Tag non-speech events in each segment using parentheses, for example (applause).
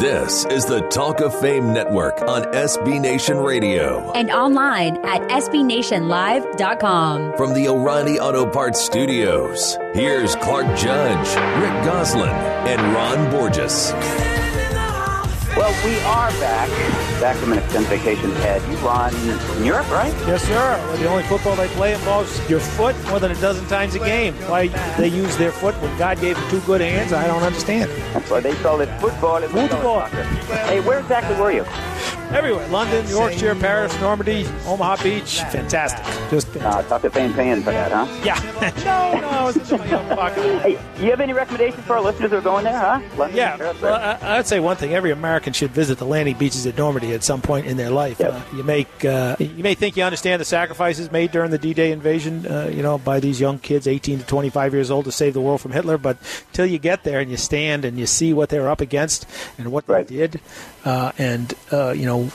This is the Talk of Fame Network on SB Nation Radio. And online at SBNationLive.com. From the O'Reilly Auto Parts Studios, here's Clark Judge, Rick Gosselin, and Ron Borges. Well, we are back. Back from an extended vacation Ted. You run in Europe, right? Yes, sir. Well, the only football they play involves your foot more than a dozen times a game. Why they use their foot when God gave them two good hands, I don't understand. That's why they call it football. and we call it Football. Hey, where exactly were you? Everywhere. London, Yorkshire, Paris, Normandy, Omaha Beach. Fantastic. Just Uh, fantastic. Talk of Fame paying for that, huh? yeah. (laughs) no, no. It's in my own pocket. Hey, you have any recommendations for our listeners who are going there, huh? London, Yeah, Paris, well, I, I'd say one thing: every American should visit the landing beaches at Normandy at some point in their life. Yep. Uh, you make uh, you may think you understand the sacrifices made during the D-Day invasion, uh, you know, by these young kids, 18 to 25 years old, to save the world from Hitler. But till you get there and you stand and you see what they were up against and what Right. they did, uh, and uh, you know.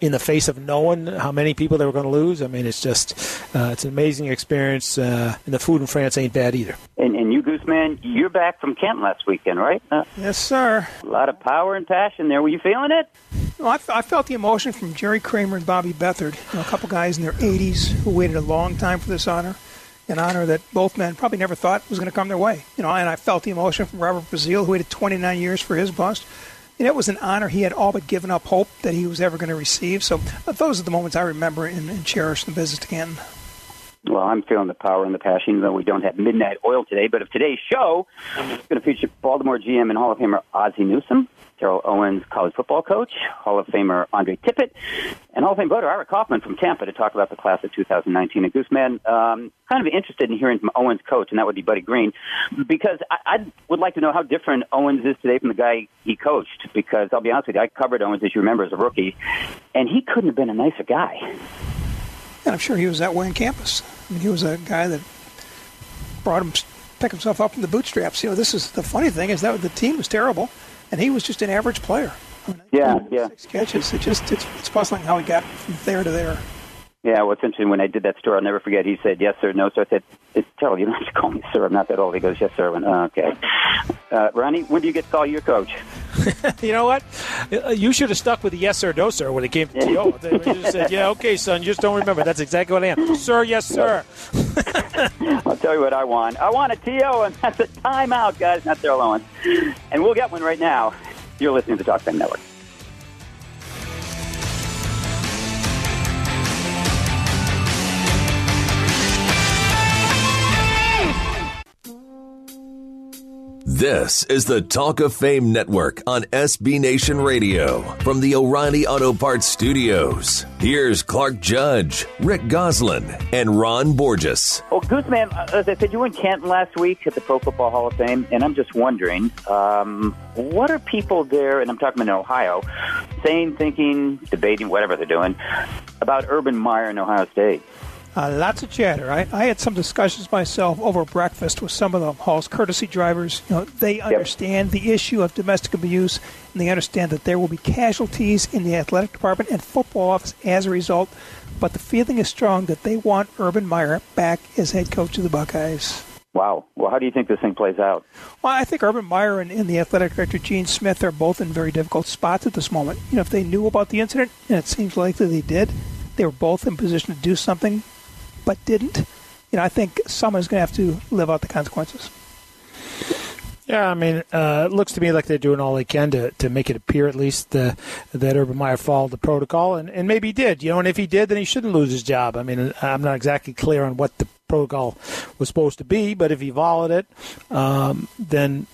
In the face of knowing how many people they were going to lose, I mean, it's just uh, it's an amazing experience. Uh, and the food in France ain't bad either. and, and you, Gooseman, you're back from Kent last weekend, right? Uh, Yes, sir. a lot of power and passion there. Were you feeling it? Well, I, f- I felt the emotion from Jerry Kramer and Bobby Beathard, you know, a couple guys in their 80s who waited a long time for this honor, an honor that both men probably never thought was going to come their way. You know, and I felt the emotion from Robert Brazile, who waited 29 years for his bust. And it was an honor he had all but given up hope that he was ever going to receive. So uh, those are the moments I remember and, and cherish in the visit again. Well, I'm feeling the power and the passion, though we don't have midnight oil today. But of today's show, it's going to feature Baltimore GM and Hall of Famer Ozzie Newsome, Terrell Owens, college football coach, Hall of Famer Andre Tippett, and Hall of Fame voter Ira Kaufman from Tampa to talk about the class of 2019. And Gooseman, um, kind of interested in hearing from Owens' coach, and that would be Buddy Green, because I, I would like to know how different Owens is today from the guy he coached. Because I'll be honest with you, I covered Owens, as you remember, as a rookie, and he couldn't have been a nicer guy. And I'm sure he was that way on campus. I mean, he was a guy that brought him, pick himself up from the bootstraps. You know, this is the funny thing is that the team was terrible, and he was just an average player. I mean, Yeah, yeah. Six catches. It just it's, it's puzzling how he got from there to there. Yeah, what's interesting when I did that story, I'll never forget. He said, "Yes, sir, no, sir." I said, it's, "Terrell, you don't have to call me sir. I'm not that old." He goes, "Yes, sir." I went, oh, "Okay." Uh, Ronnie, when do you get to call your coach? (laughs) You know what? Uh, You should have stuck with the yes sir, no sir when it came to T.O. They just said, yeah, okay, son, You just don't remember. That's exactly what I am. Sir, yes, sir. I'll tell you what I want. I want a TO, and that's a timeout, guys, not Terrell Owens. And we'll get one right now. You're listening to the Talk Fame Network. This is the Talk of Fame Network on SB Nation Radio. From the O'Reilly Auto Parts Studios, here's Clark Judge, Rick Gosselin, and Ron Borges. Well, Gooseman, uh, as I said, you were in Canton last week at the Pro Football Hall of Fame, and I'm just wondering, um, what are people there, and I'm talking about in Ohio, saying, thinking, debating, whatever they're doing, about Urban Meyer in Ohio State? Uh, lots of chatter. I, I had some discussions myself over breakfast with some of the hall's courtesy drivers. You know, they understand the issue of domestic abuse, and they understand that there will be casualties in the athletic department and football office as a result. But the feeling is strong that they want Urban Meyer back as head coach of the Buckeyes. Wow. Well, how do you think this thing plays out? Well, I think Urban Meyer and, and the athletic director Gene Smith are both in very difficult spots at this moment. You know, if they knew about the incident, and it seems likely they did, they were both in position to do something, but didn't. You know, I think someone's going to have to live out the consequences. Yeah, I mean, uh, it looks to me like they're doing all they can to, to make it appear at least uh, that Urban Meyer followed the protocol, and, and maybe he did. You know, and if he did, then he shouldn't lose his job. I mean, I'm not exactly clear on what the protocol was supposed to be, but if he followed it, um, then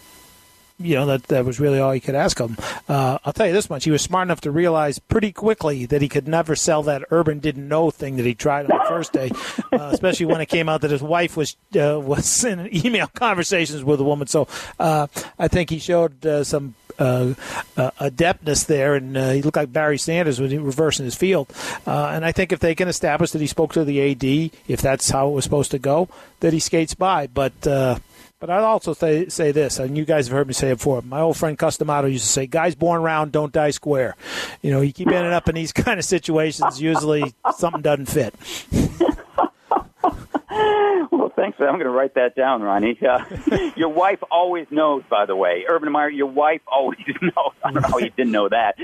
you know that that was really all he could ask of him. Uh, I'll tell you this much: he was smart enough to realize pretty quickly that he could never sell that Urban didn't know thing that he tried on the first day, uh, especially when it came out that his wife was uh, was (laughs) in email conversations with a woman. So uh, I think he showed uh, some. Uh, uh, adeptness there, and uh, he looked like Barry Sanders when he reversing his field. Uh, and I think if they can establish that he spoke to the AD, if that's how it was supposed to go, that he skates by. But but I'd also say, say this, and you guys have heard me say it before. My old friend Cus D'Amato used to say, "Guys born round don't die square." You know, you keep ending up in these (laughs) kind of situations. Usually, something doesn't fit. (laughs) Well, thanks. I'm going to write that down, Ronnie. (laughs) Uh, your wife always knows, by the way. Urban Meyer, your wife always knows. I don't know how you didn't know that.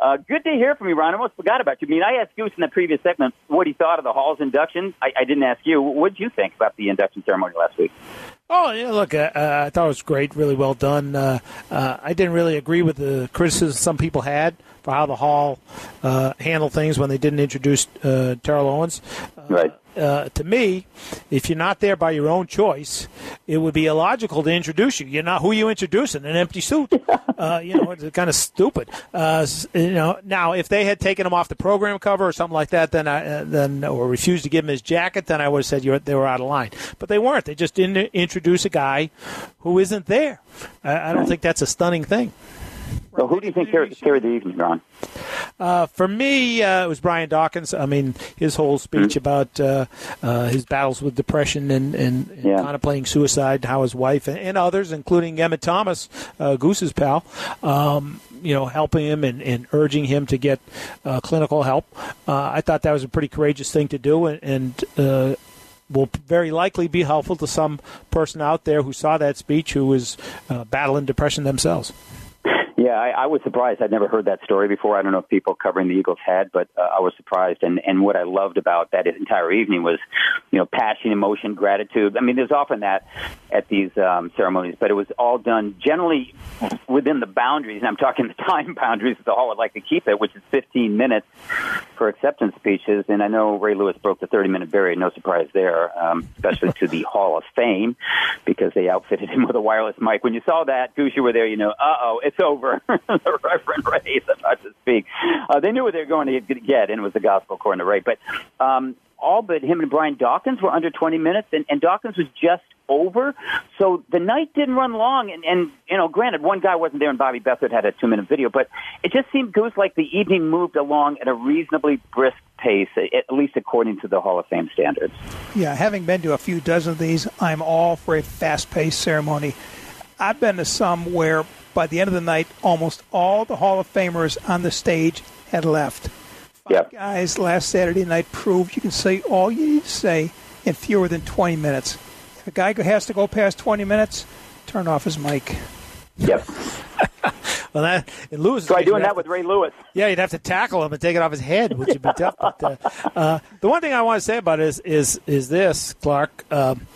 Uh, good to hear from you, Ron. I almost forgot about you. I mean, I asked Goose in the previous segment what he thought of the Hall's induction. I, I didn't ask you. What did you think about the induction ceremony last week? Oh, yeah, look, uh, uh, I thought it was great, really well done. Uh, uh, I didn't really agree with the criticism some people had for how the Hall uh, handled things when they didn't introduce uh, Terrell Owens. right. Uh, to me, if you're not there by your own choice, it would be illogical to introduce you. You're not who you introducing an empty suit. (laughs) Uh, you know, it's kind of stupid. Uh, you know, now if they had taken him off the program cover or something like that, then I uh, then or refused to give him his jacket, then I would have said they were out of line. But they weren't. They just didn't introduce a guy who isn't there. I, I don't think that's a stunning thing. So who do you think carried, carried the evening, Ron? Uh, for me, uh, it was Brian Dawkins. I mean, his whole speech mm-hmm. about uh, uh, his battles with depression and, and, and yeah. contemplating suicide, how his wife and, and others, including Emmitt Thomas, uh, Goose's pal, um, you know, helping him and, and urging him to get uh, clinical help. I thought that was a pretty courageous thing to do, and, and will very likely be helpful to some person out there who saw that speech who was uh, battling depression themselves. Yeah, I, I was surprised. I'd never heard that story before. I don't know if people covering the Eagles had, but uh, I was surprised. And and what I loved about that entire evening was, you know, passion, emotion, gratitude. I mean, there's often that at these um, ceremonies, but it was all done generally within the boundaries. And I'm talking the (laughs) time boundaries that the hall would like to keep it, which is 15 minutes for acceptance speeches. And I know Ray Lewis broke the 30 minute barrier. No surprise there, um, especially to the (laughs) Hall of Fame because they outfitted him with a wireless mic. When you saw that, Goose, you were there. You know, uh oh, it's over (laughs) the Reverend Ray, about to speak. Uh, they knew what they were going to get, and it was the gospel according to Ray. But um, all but him and Brian Dawkins were under 20 minutes, and, and Dawkins was just over. So the night didn't run long. And, and, you know, granted, one guy wasn't there and Bobby Beathard had a two minute video, but it just seemed Goose like the evening moved along at a reasonably brisk pace, at least according to the Hall of Fame standards. Yeah, having been to a few dozen of these, I'm all for a fast paced ceremony. I've been to some where by the end of the night, almost all the Hall of Famers on the stage had left. Five yep. guys last Saturday night proved you can say all you need to say in fewer than 20 minutes. If a guy who has to go past 20 minutes, turn off his mic. Yep. (laughs) well, that in Lewis. Try doing that with Ray Lewis. Yeah, you'd have to tackle him and take it off his head, which would be tough. But uh, uh, the one thing I want to say about it is is is this, Clark. Um,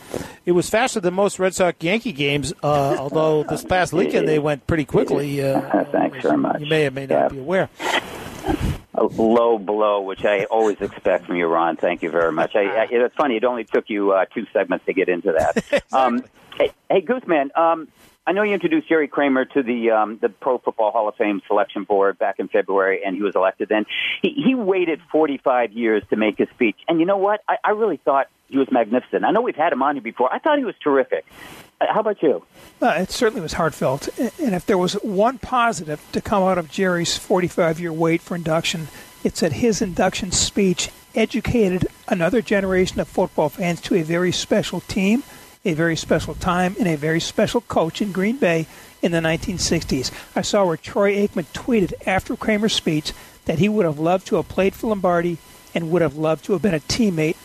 it was faster than most Red Sox Yankee games. Uh, although this past weekend they went pretty quickly. Uh, (laughs) Thanks very much. You may or may not yeah. be aware. Low blow, which I always expect from you, Ron. Thank you very much. I, I, it's funny; it only took you uh, two segments to get into that. exactly. (laughs) um, hey, hey, Gooseman. Um, I know you introduced Jerry Kramer to the um, the Pro Football Hall of Fame selection board back in February, and he was elected then. He, he waited 45 years to make his speech, and you know what? I, I really thought he was magnificent. I know we've had him on here before. I thought he was terrific. Uh, how about you? Uh, it certainly was heartfelt. And if there was one positive to come out of Jerry's 45 year wait for induction, it's that his induction speech educated another generation of football fans to a very special team a very special time and a very special coach in Green Bay in the 1960s. I saw where Troy Aikman tweeted after Kramer's speech that he would have loved to have played for Lombardi and would have loved to have been a teammate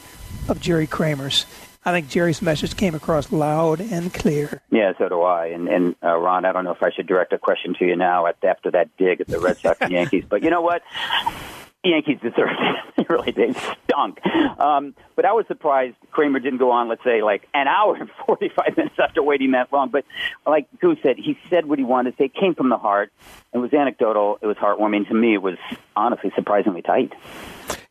of Jerry Kramer's. I think Jerry's message came across loud and clear. Yeah, so do I. And, and uh, Ron, I don't know if I should direct a question to you now after that dig at the Red Sox and Yankees, but you know what? Yankees deserved it. (laughs) really, they stunk. Um, but I was surprised Kramer didn't go on, let's say, like an hour and 45 minutes after waiting that long. But like Goose said, he said what he wanted to say. It came from the heart. It was anecdotal. It was heartwarming. To me, it was honestly surprisingly tight.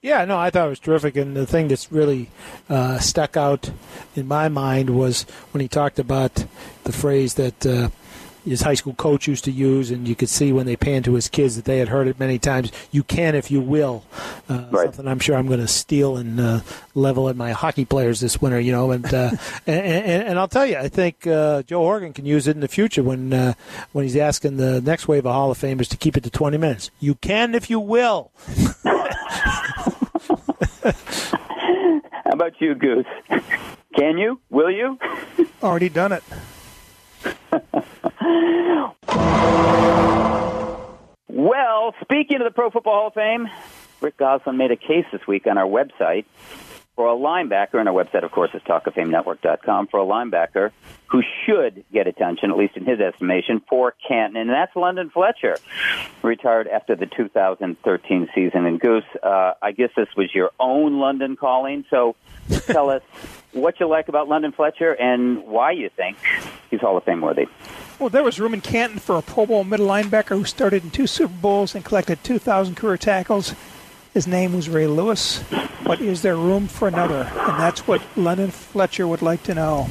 Yeah, no, I thought it was terrific. And the thing that's really uh, stuck out in my mind was when he talked about the phrase that. Uh, his high school coach used to use, and you could see when they panned to his kids that they had heard it many times. You can if you will. Uh, right. Something I'm sure I'm going to steal and uh, level at my hockey players this winter. You know, and uh, (laughs) and, and, and, I'll tell you, I think uh, Joe Horrigan can use it in the future when uh, when he's asking the next wave of Hall of Famers to keep it to 20 minutes. You can if you will. (laughs) How about you, Goose? Can you? Will you? Already done it. (laughs) well, speaking of the Pro Football Hall of Fame, Rick Gosselin made a case this week on our website for a linebacker, and our website, of course, is talkoffamenetwork.com, for a linebacker who should get attention, at least in his estimation, for Canton, and that's London Fletcher, retired after the 2013 season. And Goose, uh, I guess this was your own London calling, so tell us what you like about London Fletcher and why you think he's Hall of Fame worthy. Well, there was room in Canton for a Pro Bowl middle linebacker who started in two Super Bowls and collected 2,000 career tackles. His name was Ray Lewis. But is there room for another? And that's what London Fletcher would like to know.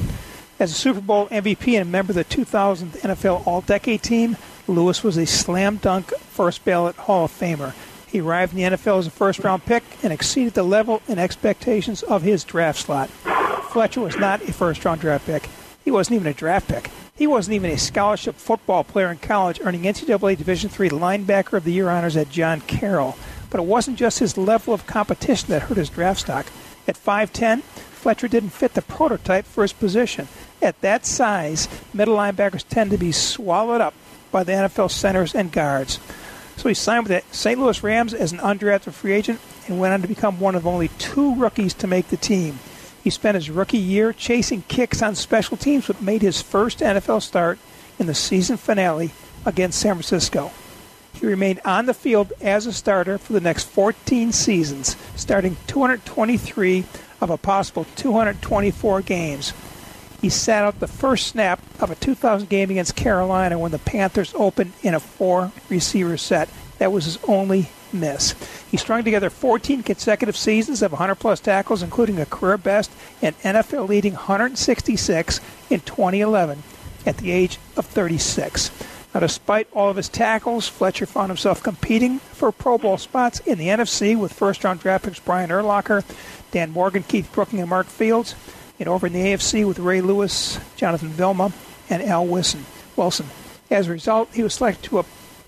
As a Super Bowl MVP and a member of the 2000 NFL All Decade team, Lewis was a slam dunk first ballot Hall of Famer. He arrived in the NFL as a first round pick and exceeded the level and expectations of his draft slot. Fletcher was not a first round draft pick. He wasn't even a draft pick. He wasn't even a scholarship football player in college, earning NCAA Division III Linebacker of the Year honors at John Carroll. But it wasn't just his level of competition that hurt his draft stock. At 5'10, Fletcher didn't fit the prototype for his position. At that size, middle linebackers tend to be swallowed up by the NFL centers and guards. So he signed with the St. Louis Rams as an undrafted free agent and went on to become one of only two rookies to make the team. He spent his rookie year chasing kicks on special teams, but made his first NFL start in the season finale against San Francisco. He remained on the field as a starter for the next 14 seasons, starting 223 of a possible 224 games. He sat out the first snap of a 2000 game against Carolina when the Panthers opened in a four receiver set. That was his only miss. He strung together 14 consecutive seasons of 100 plus tackles, including a career best and NFL leading 166 in 2011 at the age of 36. Now, despite all of his tackles, Fletcher found himself competing for Pro Bowl spots in the NFC with first round draft picks Brian Urlacher, Dan Morgan, Keith Brooking, and Mark Fields and over in the AFC with Ray Lewis, Jonathan Vilma, and Al Wilson. Wilson. As a result, he was selected to a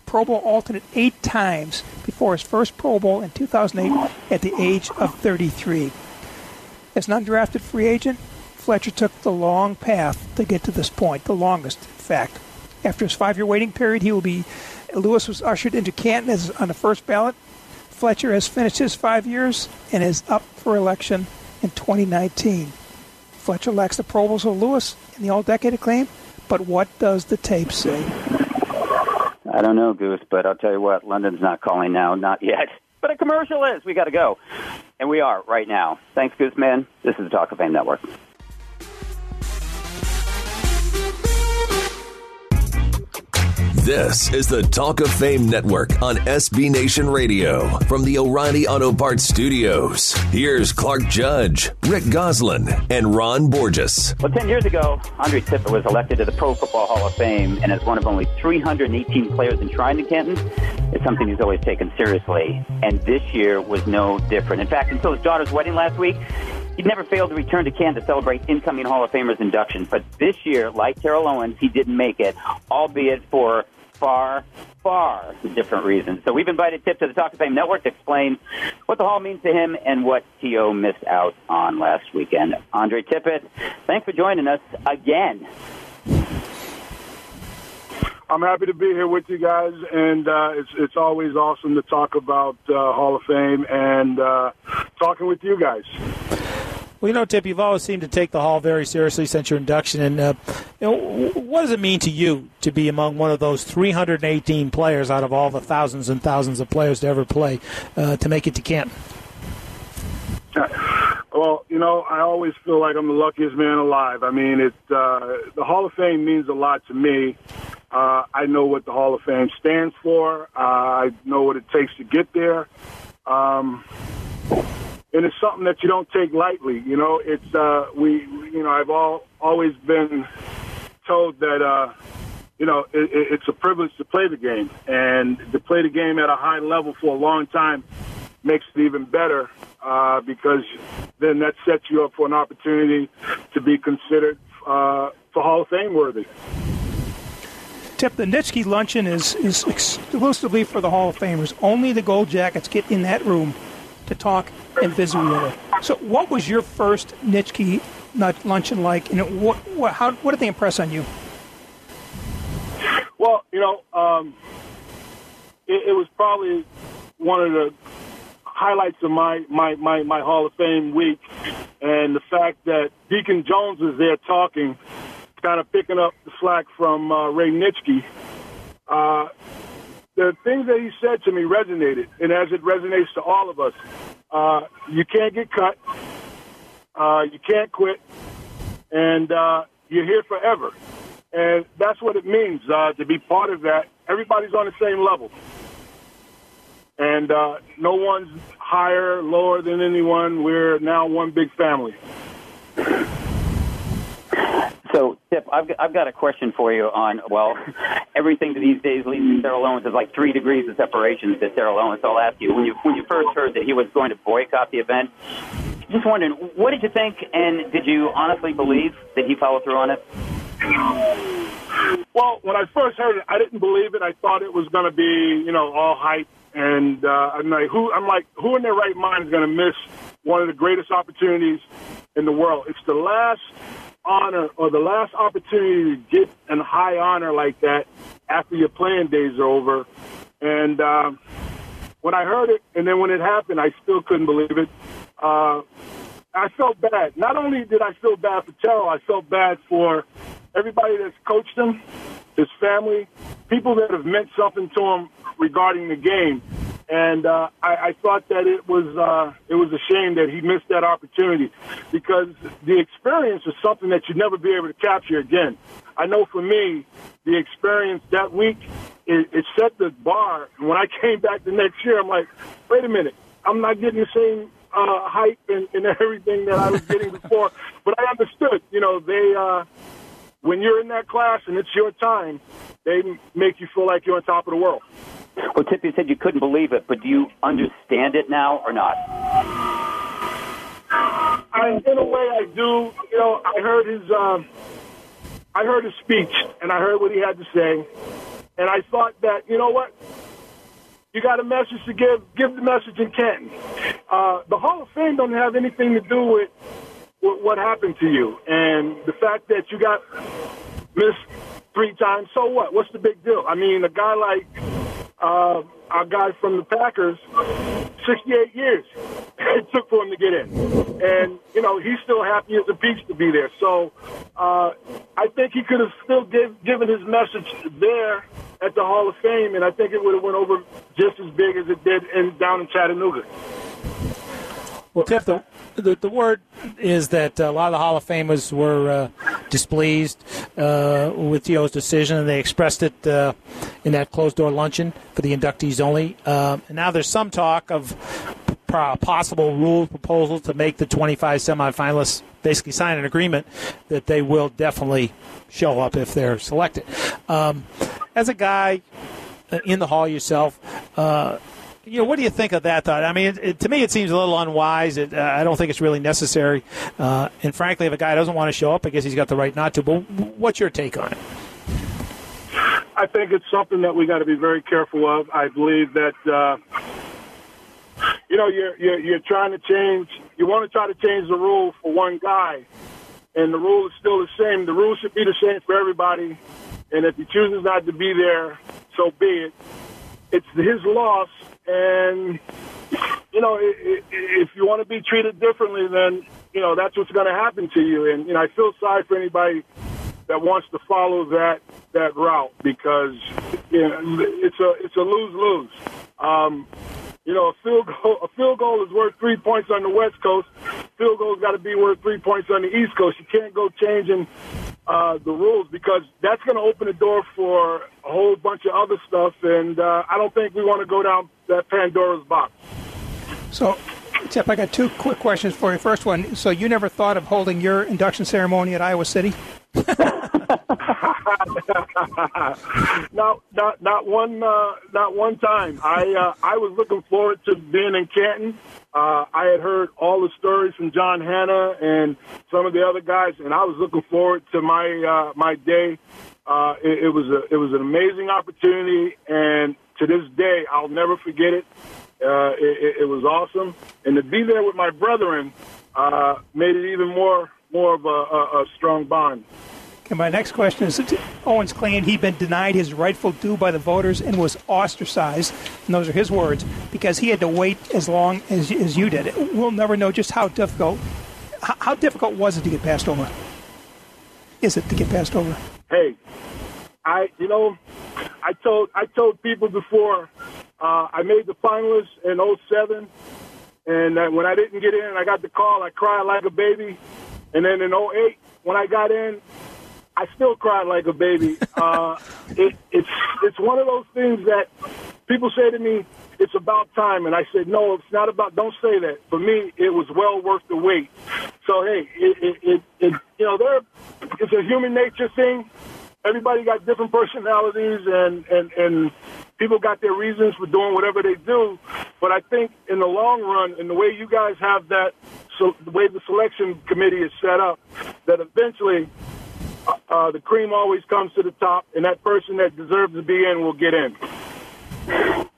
Pro Bowl alternate eight times before his first Pro Bowl in 2008 at the age of 33. As an undrafted free agent, Fletcher took the long path to get to this point, the longest, in fact. After his five-year waiting period, he will be. Lewis was ushered into Canton as on the first ballot. Fletcher has finished his five years and is up for election in 2019. Fletcher lacks the Pro Bowls of Lewis in the all-decade acclaim, but what does the tape say? I don't know, Goose, but I'll tell you what, London's not calling now, not yet. (laughs) But a commercial is. We got to go. And we are right now. Thanks, Goose Man. This is the Talk of Fame Network. This is the Talk of Fame Network on SB Nation Radio from the O'Reilly Auto Parts Studios. Here's Clark Judge, Rick Gosselin, and Ron Borges. Well, 10 years ago, Andre Tippett was elected to the Pro Football Hall of Fame, and as one of only 318 players enshrined in Canton, it's something he's always taken seriously. And this year was no different. In fact, until his daughter's wedding last week, He'd never failed to return to Canton to celebrate incoming Hall of Famers induction. But this year, like Terrell Owens, he didn't make it, albeit for far, far different reasons. So we've invited Tip to the Talk of Fame Network to explain what the Hall means to him and what T.O. missed out on last weekend. Andre Tippett, thanks for joining us again. I'm happy to be here with you guys, and uh, it's it's always awesome to talk about uh, Hall of Fame and uh, talking with you guys. Well, you know, Tip, you've always seemed to take the Hall very seriously since your induction. And uh, you know, what does it mean to you to be among one of those 318 players out of all the thousands and thousands of players to ever play uh, to make it to Canton? Well, you know, I always feel like I'm the luckiest man alive. I mean, it uh, the Hall of Fame means a lot to me. Uh, I know what the Hall of Fame stands for. Uh, I know what it takes to get there. Um, and it's something that you don't take lightly. You know, it's uh, we, you know, I've all always been told that uh, you know it, it's a privilege to play the game, and to play the game at a high level for a long time makes it even better uh, because then that sets you up for an opportunity to be considered uh, for Hall of Fame worthy. Tip, the Nitschke luncheon is, is exclusively for the Hall of Famers. Only the Gold Jackets get in that room to talk and visit with. So, what was your first Nitschke lunch luncheon like, and what, what, how, what did they impress on you? Well, you know, um, it, it was probably one of the highlights of my, my, my, my Hall of Fame week and the fact that Deacon Jones was there talking, kind of picking up the slack from uh, Ray Nitschke. Uh, the things that he said to me resonated, and as it resonates to all of us, uh, you can't get cut, uh, you can't quit, and uh, you're here forever. And that's what it means uh, to be part of that. Everybody's on the same level. And uh, no one's higher, lower than anyone. We're now one big family. So, Tip, I've, I've got a question for you on, well, (laughs) everything these days leads to Terrell Owens is like three degrees of separation to Terrell Owens. So I'll ask you, when you, when you first heard that he was going to boycott the event, just wondering, what did you think, and did you honestly believe that he followed through on it? Well, when I first heard it, I didn't believe it. I thought it was going to be, you know, all hype, and uh, I'm like, who? I'm like, who in their right mind is going to miss one of the greatest opportunities in the world? It's the last honor or the last opportunity to get a high honor like that after your playing days are over. And uh, when I heard it, and then when it happened, I still couldn't believe it. Uh, I felt bad. Not only did I feel bad for Terrell, I felt bad for everybody that's coached him, his family, people that have meant something to him regarding the game. And uh, I, I thought that it was uh, it was a shame that he missed that opportunity because the experience is something that you'd never be able to capture again. I know for me, the experience that week it, it set the bar. And when I (laughs) came back the next year, I'm like, wait a minute, I'm not getting the same uh, hype and, and everything that I was getting before. (laughs) but I understood, you know, they uh, when you're in that class and it's your time, they make you feel like you're on top of the world. Well, Tip, you said you couldn't believe it, but do you understand it now or not? I, in a way, I do. You know, I heard his, um, I heard his speech, and I heard what he had to say, and I thought that, you know what, you got a message to give. Give the message in Canton. Uh, the Hall of Fame don't have anything to do with, with what happened to you, and the fact that you got missed three times. So what? What's the big deal? I mean, a guy like uh, our guy from the Packers, 68 years (laughs) it took for him to get in. And, you know, he's still happy as a peach to be there. So uh, I think he could have still give, given his message there at the Hall of Fame, and I think it would have went over just as big as it did in, down in Chattanooga. Well, Tiff, the, the, the word is that a lot of the Hall of Famers were uh, displeased uh, with T.O.'s decision, and they expressed it uh, in that closed door luncheon for the inductees only. Um, and now there's some talk of possible rule proposal to make the 25 semifinalists basically sign an agreement that they will definitely show up if they're selected. Um, as a guy in the hall yourself, uh, you know, what do you think of that thought? I mean, it, it, to me, it seems a little unwise. It, uh, I don't think it's really necessary. Uh, and frankly, if a guy doesn't want to show up, I guess he's got the right not to. But what's your take on it? I think it's something that we got to be very careful of. I believe that, uh, you know, you're, you're, you're trying to change, you want to try to change the rule for one guy, and the rule is still the same. The rule should be the same for everybody. And if he chooses not to be there, so be it. It's his loss and, you know, if you want to be treated differently, then, you know, that's what's going to happen to you. And, you know, I feel sorry for anybody that wants to follow that that route because you know, it's a it's a lose lose. Um, you know, a field goal a field goal is worth three points on the West Coast. Field goal's got to be worth three points on the East Coast. You can't go changing uh, the rules because that's going to open the door for a whole bunch of other stuff, and uh, I don't think we want to go down that Pandora's box. So, Tip, I got two quick questions for you. First one: So you never thought of holding your induction ceremony at Iowa City? (laughs) not, not, not one, uh, not one time. I, uh, I was looking forward to being in Canton. Uh, I had heard all the stories from John Hannah and some of the other guys, and I was looking forward to my, uh, my day. Uh, it, it was a, it was an amazing opportunity, and to this day, I'll never forget it. Uh, it, it was awesome, and to be there with my brethren uh, made it even more more of a, a, a strong bond. And my next question is Owens claimed he'd been denied his rightful due by the voters and was ostracized, and those are his words, because he had to wait as long as, as you did. We'll never know just how difficult. How, how difficult was it to get passed over? Is it to get passed over? Hey, I you know, I told I told people before uh, I made the finalists in 07, and when I didn't get in, I got the call. I cried like a baby, and then in 08, when I got in, I still cried like a baby. (laughs) Uh, it, it's it's one of those things that people say to me, "It's about time," and I said, "No, it's not about. Don't say that. For me, it was well worth the wait." So hey, it it, it, it you know there, it's a human nature thing. Everybody got different personalities, and and and people got their reasons for doing whatever they do. But I think in the long run, in the way you guys have that, so the way the selection committee is set up, that eventually uh, uh, the cream always comes to the top, and that person that deserves to be in will get in.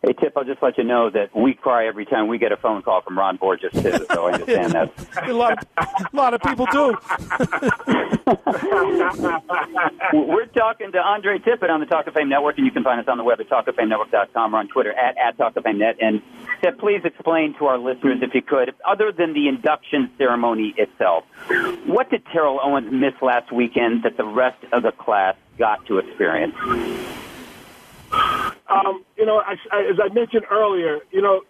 Hey, Tip, I'll just let you know that we cry every time we get a phone call from Ron Borges, too, so I understand that. (laughs) a, lot of, a lot of people do. (laughs) We're talking to Andre Tippett on the Talk of Fame Network, and you can find us on the web at talkoffamenetwork.com or on Twitter at, at talkoffamenet. And Tip, please explain to our listeners, if you could, other than the induction ceremony itself, what did Terrell Owens miss last weekend that the rest of the class got to experience? Um, you know, I, I, as I mentioned earlier, you know,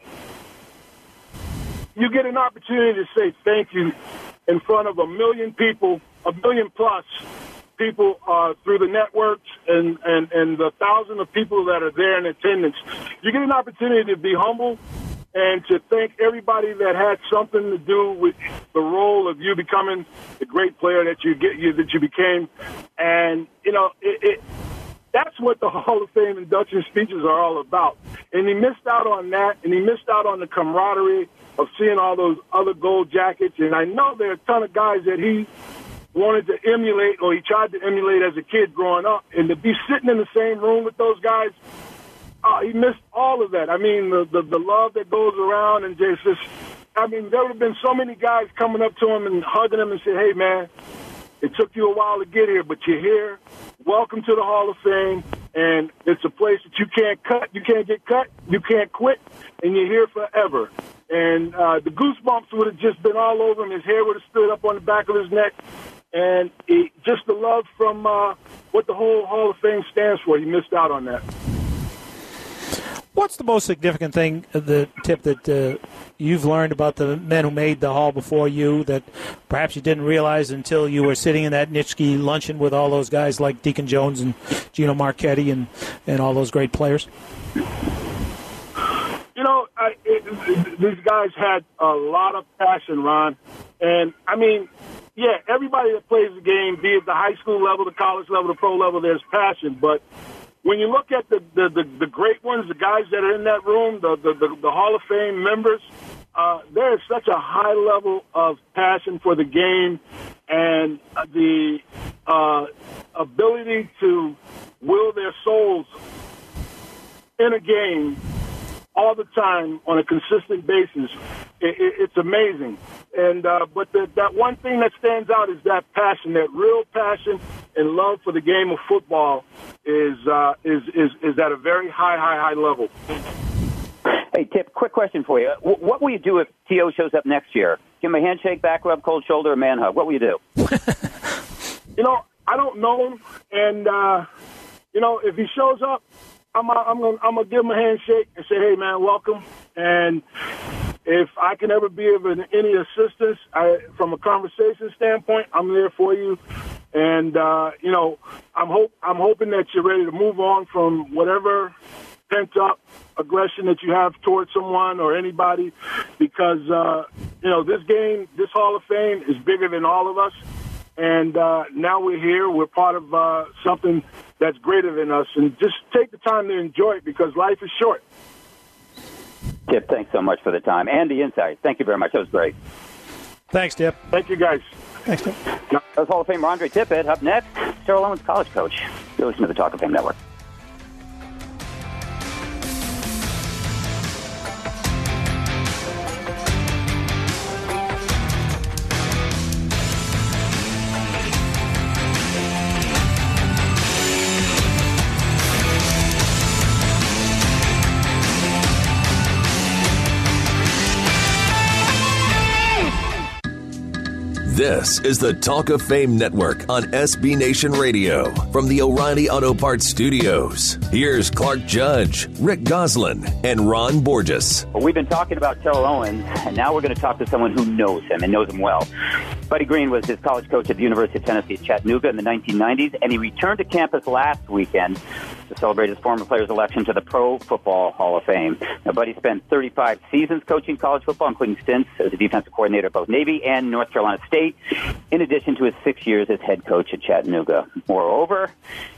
you get an opportunity to say thank you in front of a million people, a million plus people uh, through the networks and, and, and the thousands of people that are there in attendance. You get an opportunity to be humble and to thank everybody that had something to do with the role of you becoming the great player that you get you that you became. And you know, it, it that's what the (laughs) Hall of Fame induction speeches are all about. And he missed out on that, and he missed out on the camaraderie of seeing all those other gold jackets. And I know there are a ton of guys that he wanted to emulate, or he tried to emulate as a kid growing up. And to be sitting in the same room with those guys, uh, he missed all of that. I mean, the, the the love that goes around, and just, just I mean, there would have been so many guys coming up to him and hugging him and say, "Hey, man, it took you a while to get here, but you're here. Welcome to the Hall of Fame, and it's a place that you can't cut, you can't get cut, you can't quit, and you're here forever. And uh, the goosebumps would have just been all over him. His hair would have stood up on the back of his neck, and just the love from uh, what the whole Hall of Fame stands for. He missed out on that. What's the most significant thing, uh, the tip that uh, you've learned about the men who made the hall before you that perhaps you didn't realize until you were sitting in that Nitschke luncheon with all those guys like Deacon Jones and Gino Marchetti and, and all those great players? You know, I, it, these guys had a lot of passion, Ron. And, I mean, yeah, everybody that plays the game, be it the high school level, the college level, the pro level, there's passion. But when you look at the, the, the, the great ones, the guys that are in that room, the, the, the, the Hall of Fame members, uh, there is such a high level of passion for the game and the uh, ability to will their souls in a game all the time on a consistent basis. It, it, it's amazing. And uh, but the, that one thing that stands out is that passion, that real passion and love for the game of football is uh, is is is at a very high, high, high level. Hey, Tip, quick question for you. What will you do if T.O. shows up next year? Give him a handshake, back rub, cold shoulder, a man hug. What will you do? (laughs) you know, I don't know him, and uh, you know, if he shows up, I'm I'm gonna I'm gonna give him a handshake and say, hey man, welcome. And if I can ever be of any assistance I, from a conversation standpoint, I'm there for you. And uh, you know, I'm hope I'm hoping that you're ready to move on from whatever pent up aggression that you have towards someone or anybody, because uh, you know this game, this Hall of Fame is bigger than all of us. And uh, now we're here. We're part of uh, something that's greater than us. And just take the time to enjoy it because life is short. Tip, thanks so much for the time and the insight. Thank you very much. That was great. Thanks, Tip. Thank you, guys. Thanks, Tip. That was Hall of Famer Andre Tippett. Up next, Terrell Owens, college coach. You're listening to the Talk of Fame Network. This is the Talk of Fame Network on SB Nation Radio from the O'Reilly Auto Parts Studios. Here's Clark Judge, Rick Gosselin, and Ron Borges. Well, we've been talking about Terrell Owens, and now we're going to talk to someone who knows him and knows him well. Buddy Green was his college coach at the University of Tennessee at Chattanooga in the 1990s, and he returned to campus last weekend to celebrate his former player's election to the Pro Football Hall of Fame. Now, Buddy spent 35 seasons coaching college football, including stints as a defensive coordinator at both Navy and North Carolina State, in addition to his six years as head coach at Chattanooga. Moreover,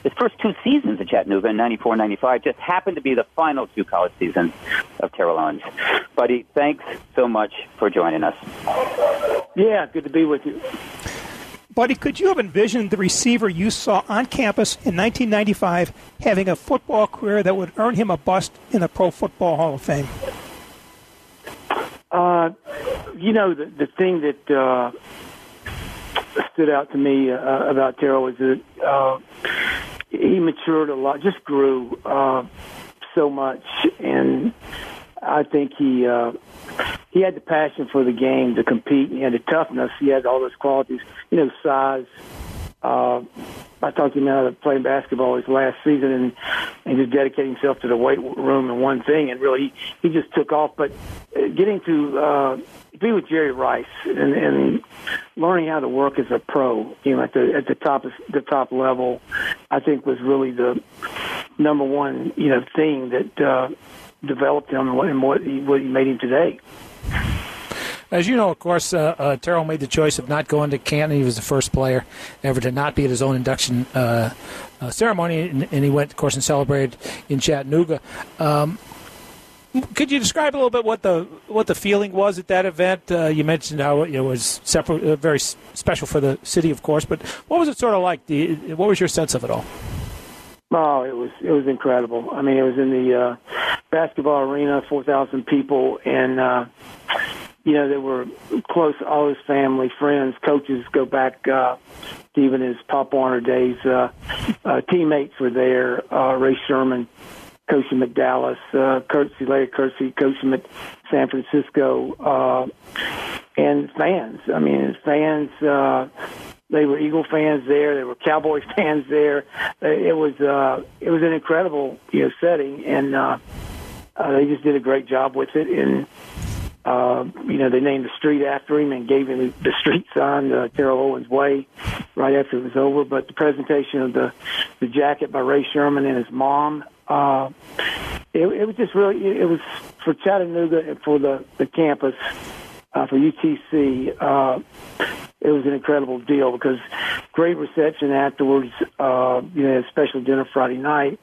his first two seasons at Chattanooga in 94 95 just happened to be the final two college seasons of Terrell Owens. Buddy, thanks so much for joining us. Yeah, good to be with you. Buddy, could you have envisioned the receiver you saw on campus in 1995 having a football career that would earn him a bust in the Pro Football Hall of Fame? Uh, you know, the, the thing that uh, stood out to me uh, about Terrell was that uh, he matured a lot, just grew uh, so much, and I think he uh, he had the passion for the game to compete. He had the toughness. He had all those qualities. You know, size. Uh, I talked him out of playing basketball his last season, and and just dedicating himself to the weight room and one thing, and really he, he just took off. But uh, getting to uh, be with Jerry Rice and, and learning how to work as a pro, you know, at the at the top the top level, I think was really the number one you know thing that uh, developed him and what, and what he, what he made him today. As you know, of course, uh, uh, Terrell made the choice of not going to Canton. He was the first player ever to not be at his own induction uh, uh, ceremony, and, and, he went, of course, and celebrated in Chattanooga. Um, could you describe a little bit what the what the feeling was at that event? Uh, you mentioned how it was separate, uh, very special for the city, of course. But what was it sort of like? The, what was your sense of it all? Oh, it was it was incredible. I mean, it was in the uh, basketball arena, four thousand people, and uh, you know, they were close, all his family, friends, coaches go back uh, to even his Pop Warner days. Uh, uh, teammates were there, uh, Ray Sherman, Coach him at Dallas, uh, Kirksey, Larry Kirksey, Coach him at San Francisco, uh, and fans. I mean, fans, uh, they were Eagle fans there. There were Cowboy (laughs) fans there. It was uh, it was an incredible you know setting, and uh, uh, they just did a great job with it. And uh, you know, they named the street after him and gave him the street sign, uh, Terrell Owens Way, right after it was over. But the presentation of the the jacket by Ray Sherman and his mom, uh, it, it was just really, it, was for Chattanooga and for the the campus, uh, for UTC. Uh, it was an incredible deal because great reception afterwards. Uh, you know, special dinner Friday night.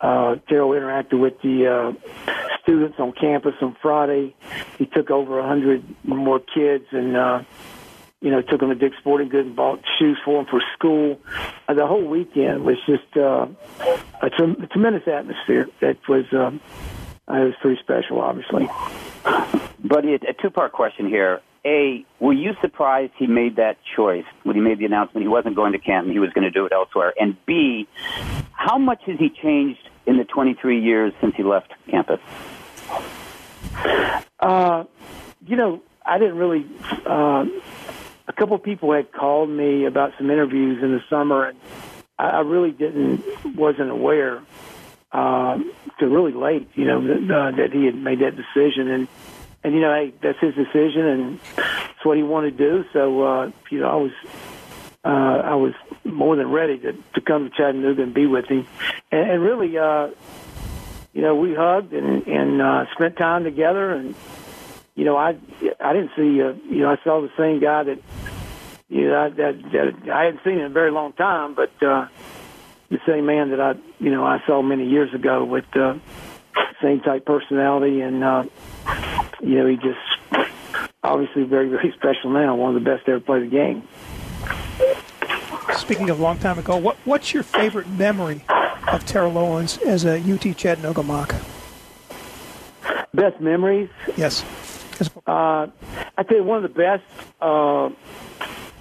Uh, interacted with the uh, students on campus on Friday. He took over a hundred more kids and, uh, you know, took them to Dick's Sporting Goods and bought shoes for them for school. Uh, the whole weekend was just uh, a, tre- a tremendous atmosphere. That was um, uh, it was pretty special, obviously. Buddy, a two-part question here. A, were you surprised he made that choice when he made the announcement he wasn't going to Canton, he was going to do it elsewhere? And B, how much has he changed in the 23 years since he left campus? Uh, you know, I didn't really. Uh, a couple of people had called me about some interviews in the summer, and I, I really didn't wasn't aware uh, to really late. You know that, uh, that he had made that decision, and and you know, hey, that's his decision, and it's what he wanted to do. So uh, you know, I was uh, I was more than ready to, to come to Chattanooga and be with him, and, and really, uh, you know, we hugged and, and uh, spent time together, and you know, I I didn't see, uh, you know, I saw the same guy that you know that, that I hadn't seen in a very long time, but uh, the same man that I you know I saw many years ago with uh, same type personality, and uh, you know, he just obviously very very (laughs) special now, one of the best ever play the game. Speaking of a long time ago, what, what's your favorite memory of Terrell Owens as a UT Chattanooga Moc? Best memories? Yes. Uh, I tell you, one of the best. Uh,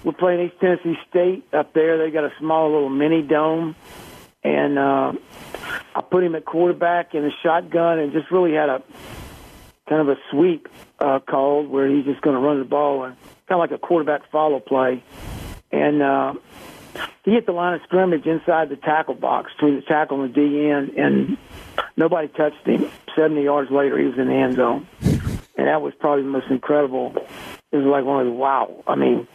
we're playing East Tennessee State up there. They got a small little mini dome, and uh, I put him at quarterback in a shotgun, and just really had a kind of a sweep uh, called where he's just going to run the ball and kind of like a quarterback follow play. And uh, he hit the line of scrimmage inside the tackle box between the tackle and the D end, and nobody touched him. 70 yards later, he was in the end zone. And that was probably the most incredible. It was like one of the wow. I mean,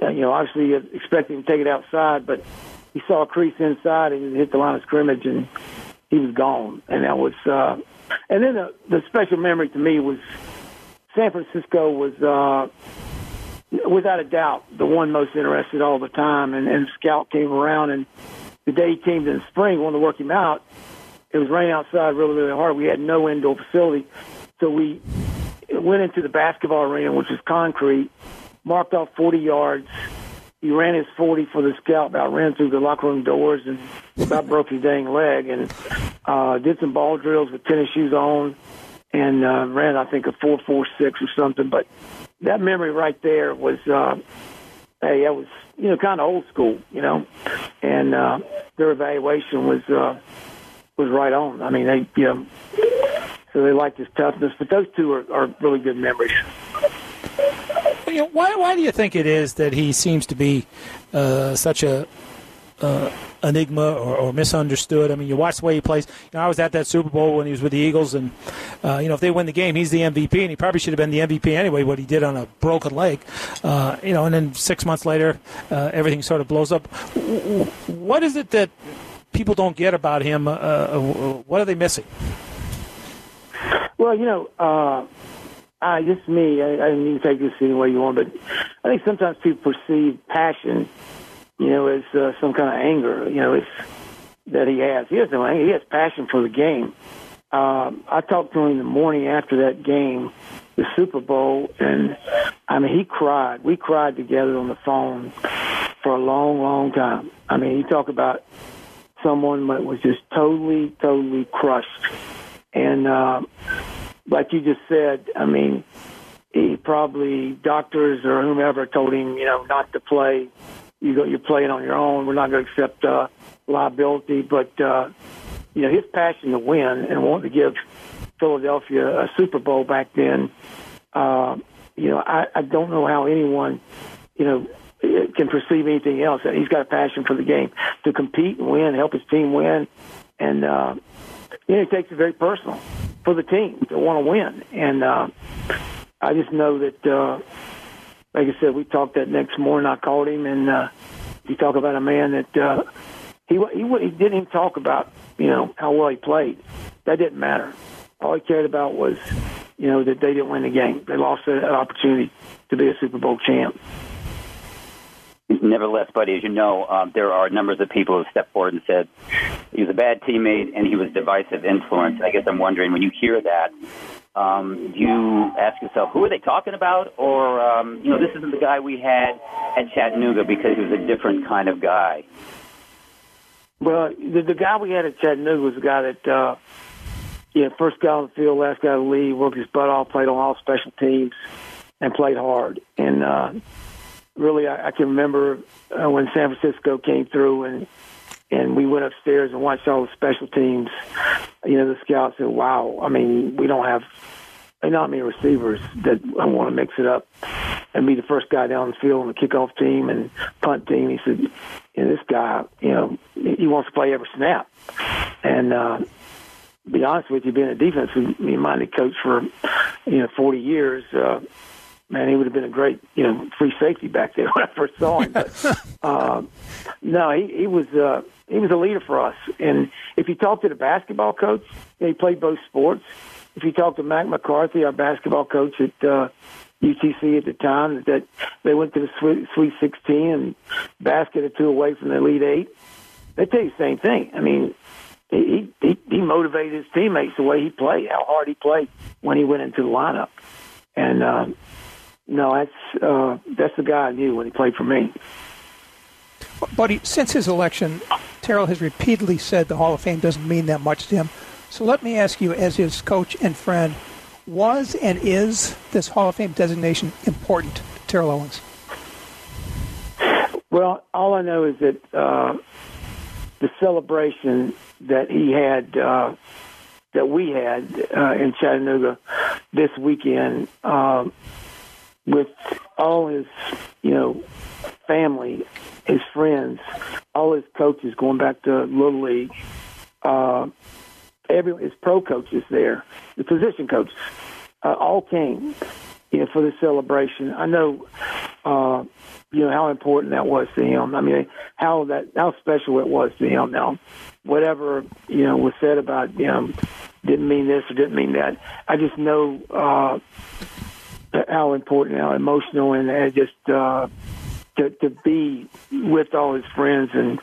uh, you know, obviously you expected him to take it outside, but he saw a crease inside and hit the line of scrimmage and he was gone. And that was, uh, and then the, the special memory to me was San Francisco was, uh, without a doubt, the one most interested all the time. And, and Scout came around, and the day he came in the spring, wanted to work him out. It was raining outside really, really hard. We had no indoor facility, so we went into the basketball arena, which was concrete, marked off 40 yards. He ran his 40 for the scout, about ran through the locker room doors and about broke his dang leg, and uh, did some ball drills with tennis shoes on, and uh, ran I think a 4.46 or something. But that memory right there was, uh, hey, that was you know kind of old school, you know, and uh, their evaluation was uh, was right on. I mean, they you know, so they liked his toughness, but those two are, are really good memories. You know, why why do you think it is that he seems to be uh, such a uh, enigma or, or, misunderstood. I mean, you watch the way he plays. You know, I was at that Super Bowl when he was with the Eagles, and uh, you know, if they win the game, he's the MVP, and he probably should have been the MVP anyway. What he did on a broken leg, uh, you know, and then six months later, uh, everything sort of blows up. What is it that people don't get about him? Uh, uh, what are they missing? Well, you know. Uh just me. I, I mean to take this any way you want, but I think sometimes people perceive passion you know, as uh, some kind of anger, you know, it's that he has. He has no anger. He has passion for the game. Um, I talked to him in the morning after that game, the Super Bowl, and I mean, he cried. We cried together on the phone for a long, long time. I mean, he talked about someone that was just totally, totally crushed. And uh, like you just said, I mean, he probably doctors or whomever told him, you know, not to play you go, you're playing on your own. We're not going to accept uh, liability, but uh, you know his passion to win and wanting to give Philadelphia a Super Bowl back then. Uh, you know, I, I don't know how anyone, you know, can perceive anything else. He's got a passion for the game to compete and win, help his team win, and uh, you know, he takes it very personal for the team to want to win. And uh, I just know that. Uh, like I said, we talked that next morning. I called him, and uh, he talked about a man that uh, he he he didn't even talk about you know how well he played. That didn't matter. All he cared about was you know that they didn't win the game. They lost an opportunity to be a Super Bowl champ. Nevertheless, buddy, as you know, um, there are numbers of people who stepped forward and said he was a bad teammate and he was divisive influence. I guess I'm wondering when you hear that, um, you ask yourself, who are they talking about? Or, um, you know, this isn't the guy we had at Chattanooga because he was a different kind of guy. Well, the, the guy we had at Chattanooga was the guy that, uh, yeah, first guy on the field, last guy to leave, worked his butt off, played on all special teams, and played hard. And uh, really, I, I can remember uh, when San Francisco came through and and we went upstairs and watched all the special teams. You know, the scouts said, "Wow, I mean, we don't have not many receivers that I want to mix it up and be the first guy down the field on the kickoff team and punt team." He said, you know, "This guy, you know, he wants to play every snap." And uh, be honest with you, being a defensive minded coach for you know 40 years. Uh, man, he would have been a great, you know, free safety back there (laughs) when I first saw him. But (laughs) uh, no, he, he was uh, he was a leader for us. And if you talk to the basketball coach, he played both sports. If you talk to Mack McCarthy, our basketball coach at uh, UTC at the time, that they went to the Sweet, Sweet 16 and basket or two away from the Elite Eight, they tell you the same thing. I mean, he, he he motivated his teammates the way he played, how hard he played when he went into the lineup, and uh, no, that's uh, that's the guy I knew when he played for me. Buddy, since his election, Terrell has repeatedly said the Hall of Fame doesn't mean that much to him. So let me ask you, as his coach and friend, was and is this Hall of Fame designation important to Terrell Owens? Well, all I know is that uh, the celebration that he had, uh, that we had uh, in Chattanooga, this weekend uh, with all his, you know, family, his friends, all his coaches going back to Little League. Uh, every his pro coaches there, the position coaches, uh, all came, you know, for the celebration. I know, uh, you know, how important that was to him. I mean, how that how special it was to him. Now, whatever you know was said about him didn't mean this or didn't mean that. I just know uh, how important, how emotional, and, and just. Uh, to, to be with all his friends and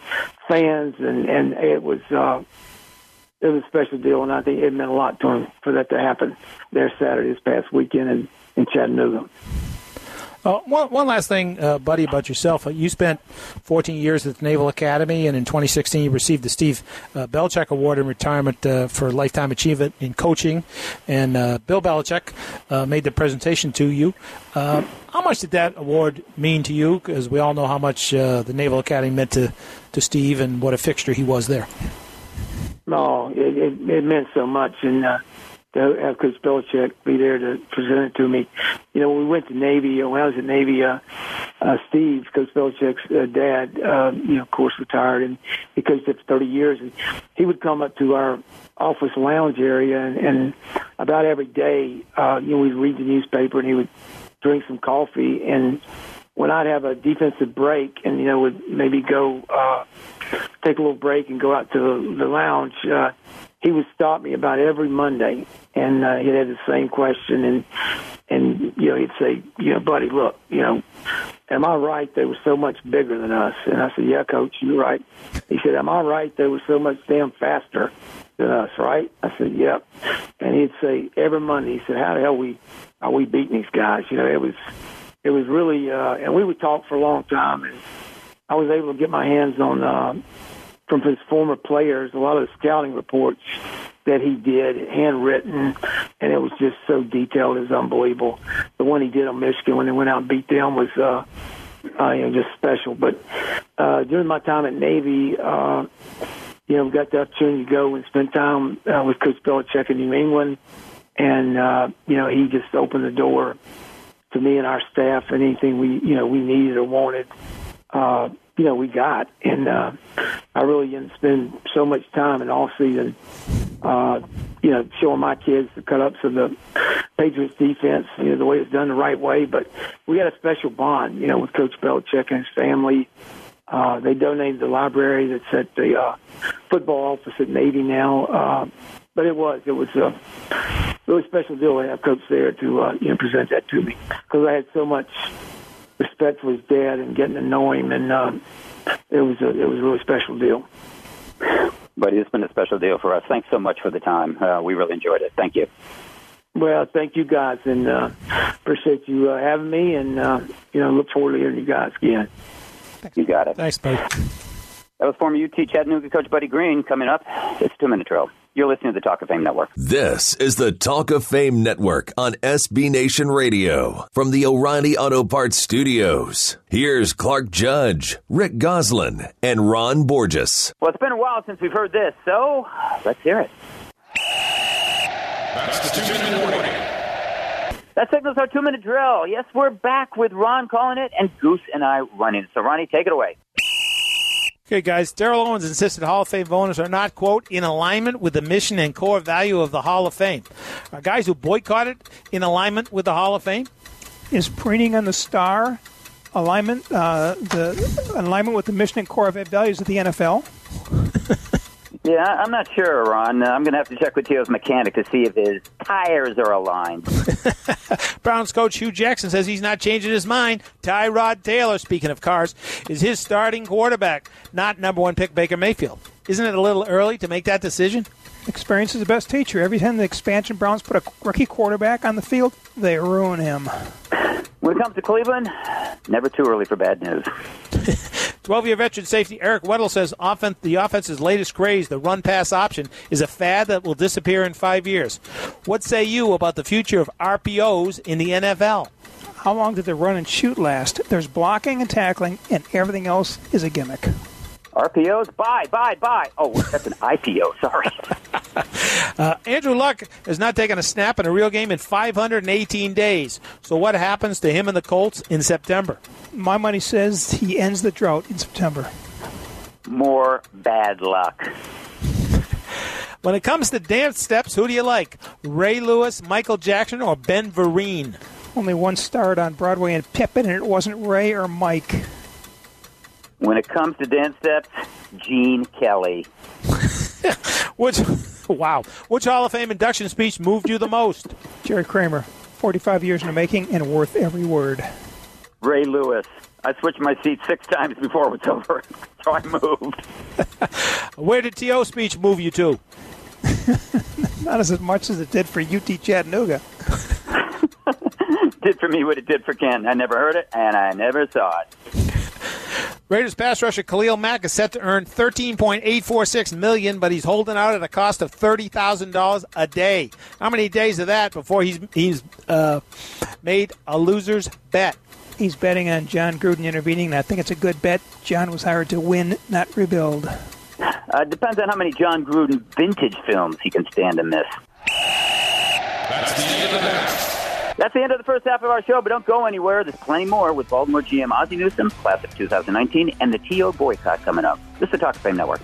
fans, and and it was uh, it was a special deal, and I think it meant a lot to him for that to happen there Saturday this past weekend in, in Chattanooga. Uh, one, one last thing, uh, buddy, about yourself. Uh, you spent 14 years at the Naval Academy, and in 2016 you received the Steve uh, Belichick Award in retirement uh, for lifetime achievement in coaching. And uh, Bill Belichick made the presentation to you. how much did that award mean to you? Because we all know how much the Naval Academy meant to, to Steve and what a fixture he was there. No, it, it, it meant so much, and uh, to have Coach Belichick be there to present it to me. You know, when we went to Navy, when I was at Navy, uh, uh, Steve, Coach Belichick's uh, dad, uh, you know, of course, retired, and he coached there for 30 years, and he would come up to our office lounge area, and, and about every day, uh, you know, we'd read the newspaper, and he would drink some coffee, and when I'd have a defensive break, and you know, would maybe go. Uh, take a little break and go out to the lounge, uh, he would stop me about every Monday, and uh, he'd have the same question, and and you know he'd say, you know, buddy, look, you know, am I right? They were so much bigger than us, and I said, yeah, coach, you're right. He said, am I right? They were so much damn faster than us, right? I said, yep. And he'd say every Monday, he said, how the hell we are we beating these guys? You know, it was it was really, uh, and we would talk for a long time, and I was able to get my hands on uh, from his former players a lot of the scouting reports that he did, handwritten, and it was just so detailed. It was unbelievable. The one he did on Michigan when they went out and beat them was, uh, uh, you know, just special. But uh, during my time at Navy, uh, you know, we got the opportunity to go and spend time uh, with Coach Belichick in New England, and uh, you know, he just opened the door to me and our staff and anything we, you know, we needed or wanted. Uh, you know, we got. And uh, I really didn't spend so much time in all season, uh, you know, showing my kids the cut ups of the Patriots defense, you know, the way it's done the right way. But we had a special bond, you know, with Coach Belichick and his family. Uh, they donated the library that's at the uh, football office at Navy now. Uh, but it was, it was a really special deal to have Coach there to, uh, you know, present that to me because I had so much respect for his dad and getting to know him, and uh, it was a, it was a really special deal. But it's been a special deal for us. Thanks so much for the time. Uh, we really enjoyed it. Thank you. Well, thank you guys, and uh, appreciate you uh, having me, and uh, you know, look forward to hearing you guys again. Thanks. You got it. Thanks, buddy. That was former UT Chattanooga coach Buddy Green. Coming up, it's two minute drill. You're listening to the Talk of Fame Network. This is the Talk of Fame Network on SB Nation Radio from the O'Reilly Auto Parts Studios. Here's Clark Judge, Rick Gosselin, and Ron Borges. Well, it's been a while since we've heard this, so let's hear it. That's the two minute warning. That signals our two minute drill. Yes, we're back with Ron calling it and Goose and I running. So, Ronnie, take it away. Okay, guys. Terrell Owens insisted Hall of Fame voters are not, quote, in alignment with the mission and core value of the Hall of Fame. Are guys who boycotted in alignment with the Hall of Fame? Is preening on the star alignment, uh, the alignment with the mission and core values of the NFL? Yeah, I'm not sure, Ron. Uh, I'm going to have to check with T.O.'s mechanic to see if his tires are aligned. (laughs) Browns coach Hue Jackson says he's not changing his mind. Tyrod Taylor, speaking of cars, is his starting quarterback, not number one pick Baker Mayfield. Isn't it a little early to make that decision? Experience is the best teacher. Every time the expansion Browns put a rookie quarterback on the field, they ruin him. When it comes to Cleveland, never too early for bad news. (laughs) 12 year veteran safety Eric Weddle says offense, the offense's latest craze, the run pass option, is a fad that will disappear in five years. What say you about the future of RPOs in the NFL? How long did the run and shoot last? There's blocking and tackling, and everything else is a gimmick. RPOs, buy, buy, buy. Oh, that's an IPO. Sorry. (laughs) Uh, Andrew Luck has not taken a snap in a real game in 518 days. So what happens to him and the Colts in September? My money says he ends the drought in September. More bad luck. (laughs) When it comes to dance steps, who do you like? Ray Lewis, Michael Jackson, or Ben Vereen? Only one starred on Broadway in Pippin, and it wasn't Ray or Mike. When it comes to dance steps, Gene Kelly. (laughs) Which, wow, which Hall of Fame induction speech moved you the most? Jerry Kramer, 45 years in the making and worth every word. Ray Lewis. I switched my seat six times before it was over, (laughs) so I moved. (laughs) Where did T.O. speech move you to? Not as much as it did for UT Chattanooga. did for me what it did for Ken. I never heard it, and I never saw it. Raiders pass rusher Khalil Mack is set to earn 13.846 million, but he's holding out at a cost of thirty thousand dollars a day. How many days of that before he's he's uh, made a loser's bet? He's betting on Jon Gruden intervening, and I think it's a good bet. John was hired to win, not rebuild. Uh, depends on how many Jon Gruden vintage films he can stand to miss. That's the end of the half. That's the end of the first half of our show, but don't go anywhere. There's plenty more with Baltimore GM Ozzie Newsome, class of 2019, and the TO boycott coming up. This is the Talk Fame Network.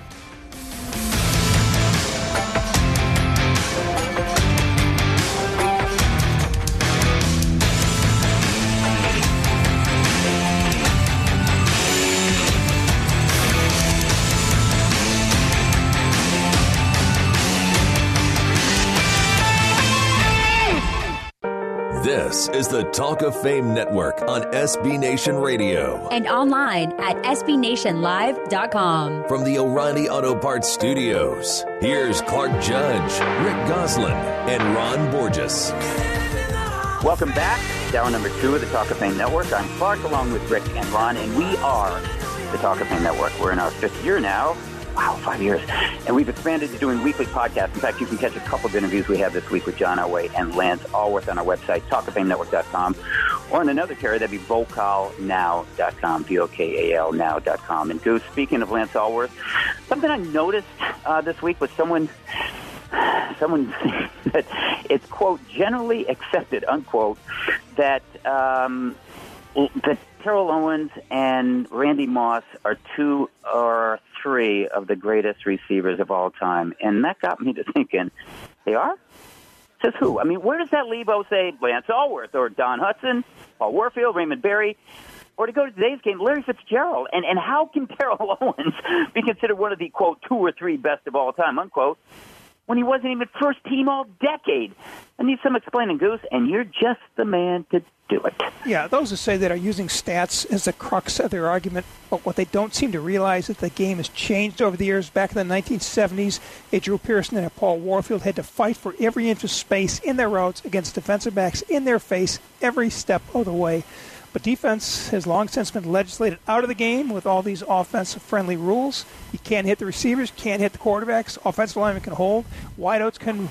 This is the Talk of Fame Network on SB Nation Radio. And online at SBNationLive.com. From the O'Reilly Auto Parts Studios, here's Clark Judge, Rick Gosselin, and Ron Borges. Welcome back. Hour number two of the Talk of Fame Network. I'm Clark along with Rick and Ron, and we are the Talk of Fame Network. We're in our fifth year now. Wow, five years. And we've expanded to doing weekly podcasts. In fact, you can catch a couple of interviews we have this week with John Elway and Lance Alworth on our website, talkoffamenetwork.com, or on another carrier, that'd be vokalnow.com, V-O-K-A-L now.com. And Goose, speaking of Lance Alworth, something I noticed uh, this week was someone someone (laughs) that it's quote generally accepted unquote that um, that Terrell Owens and Randy Moss are two or three of the greatest receivers of all time, and that got me to thinking, they are. Says who? I mean, where does that leave? Oh, say Lance Alworth or Don Hutson, Paul Warfield, Raymond Berry, or to go to today's game, Larry Fitzgerald. And and how can (laughs) Terrell Owens be considered one of the quote two or three best of all time unquote? When he wasn't even first team all decade. I need some explaining, Goose, and you're just the man to do it. Yeah, those who say that are using stats as the crux of their argument, but what they don't seem to realize is that the game has changed over the years. Back in the 1970s, a Drew Pearson and a Paul Warfield had to fight for every inch of space in their routes against defensive backs in their face every step of the way. But defense has long since been legislated out of the game with all these offensive friendly rules. You can't hit the receivers, can't hit the quarterbacks. Offensive linemen can hold. Wideouts can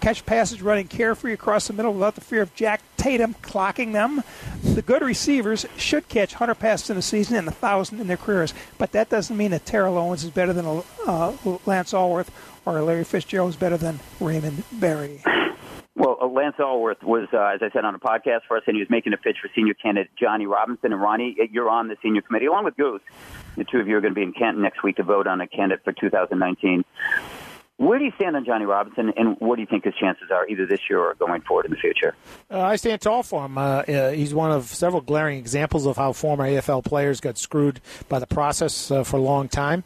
catch passes running carefree across the middle without the fear of Jack Tatum clocking them. The good receivers should catch 100 passes in a season and 1,000 in their careers. But that doesn't mean that Terrell Owens is better than uh, Lance Alworth or Larry Fitzgerald is better than Raymond Berry. Well, uh, Lance Alworth was, uh, as I said, on a podcast for us, and he was making a pitch for senior candidate Johnny Robinson. And Ronnie, uh, you're on the senior committee along with Goose. The two of you are going to be in Canton next week to vote on a candidate for 2019. Where do you stand on Johnny Robinson, and what do you think his chances are either this year or going forward in the future? Uh, I stand tall for him. Uh, uh, he's one of several glaring examples of how former AFL players got screwed by the process uh, for a long time.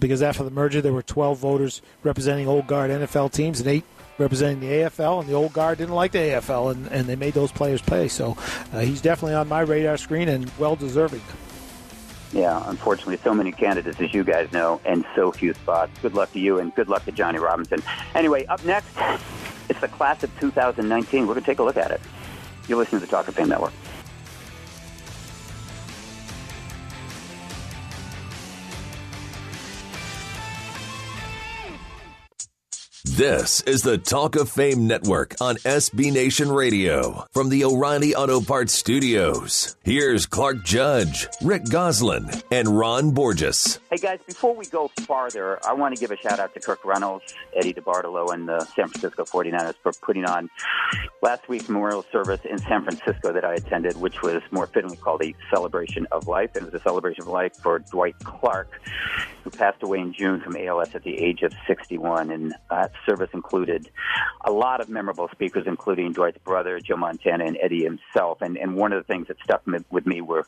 Because after the merger, there were 12 voters representing old guard NFL teams and eight representing the AFL, and the old guard didn't like the AFL, and, and they made those players play. So uh, he's definitely on my radar screen and well deserving. Yeah, unfortunately, so many candidates, as you guys know, and so few spots. Good luck to you, and good luck to Johnny Robinson. Anyway, up next, it's the class of 2019. We're going to take a look at it. You're listening to the Talk of Fame Network. This is the Talk of Fame Network on SB Nation Radio from the O'Reilly Auto Parts Studios. Here's Clark Judge, Rick Gosselin, and Ron Borges. Hey guys, before we go farther, I want to give a shout out to Kirk Reynolds, Eddie DeBartolo, and the San Francisco 49ers for putting on last week's memorial service in San Francisco that I attended, which was more fittingly called a celebration of life. It was a celebration of life for Dwight Clark, who passed away in June from ALS at the age of 61. And that service included a lot of memorable speakers, including Dwight's brother, Joe Montana, and Eddie himself. And, and one of the things that stuck with me were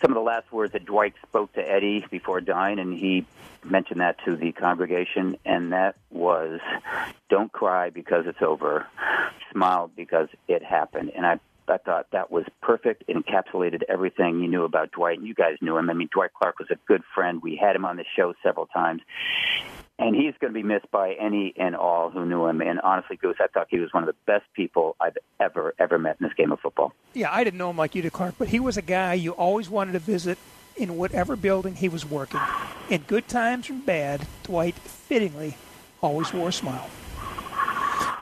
some of the last words that Dwight spoke to Eddie before dying, and he mentioned that to the congregation, and that was, "Don't cry because it's over, smile because it happened." And I I thought that was perfect. It encapsulated everything you knew about Dwight. And you guys knew him. I mean, Dwight Clark was a good friend. We had him on the show several times. And he's going to be missed by any and all who knew him. And honestly, Goose, I thought he was one of the best people I've ever, ever met in this game of football. Yeah, I didn't know him like you did, Clark, but he was a guy you always wanted to visit in whatever building he was working. In good times and bad, Dwight fittingly always wore a smile.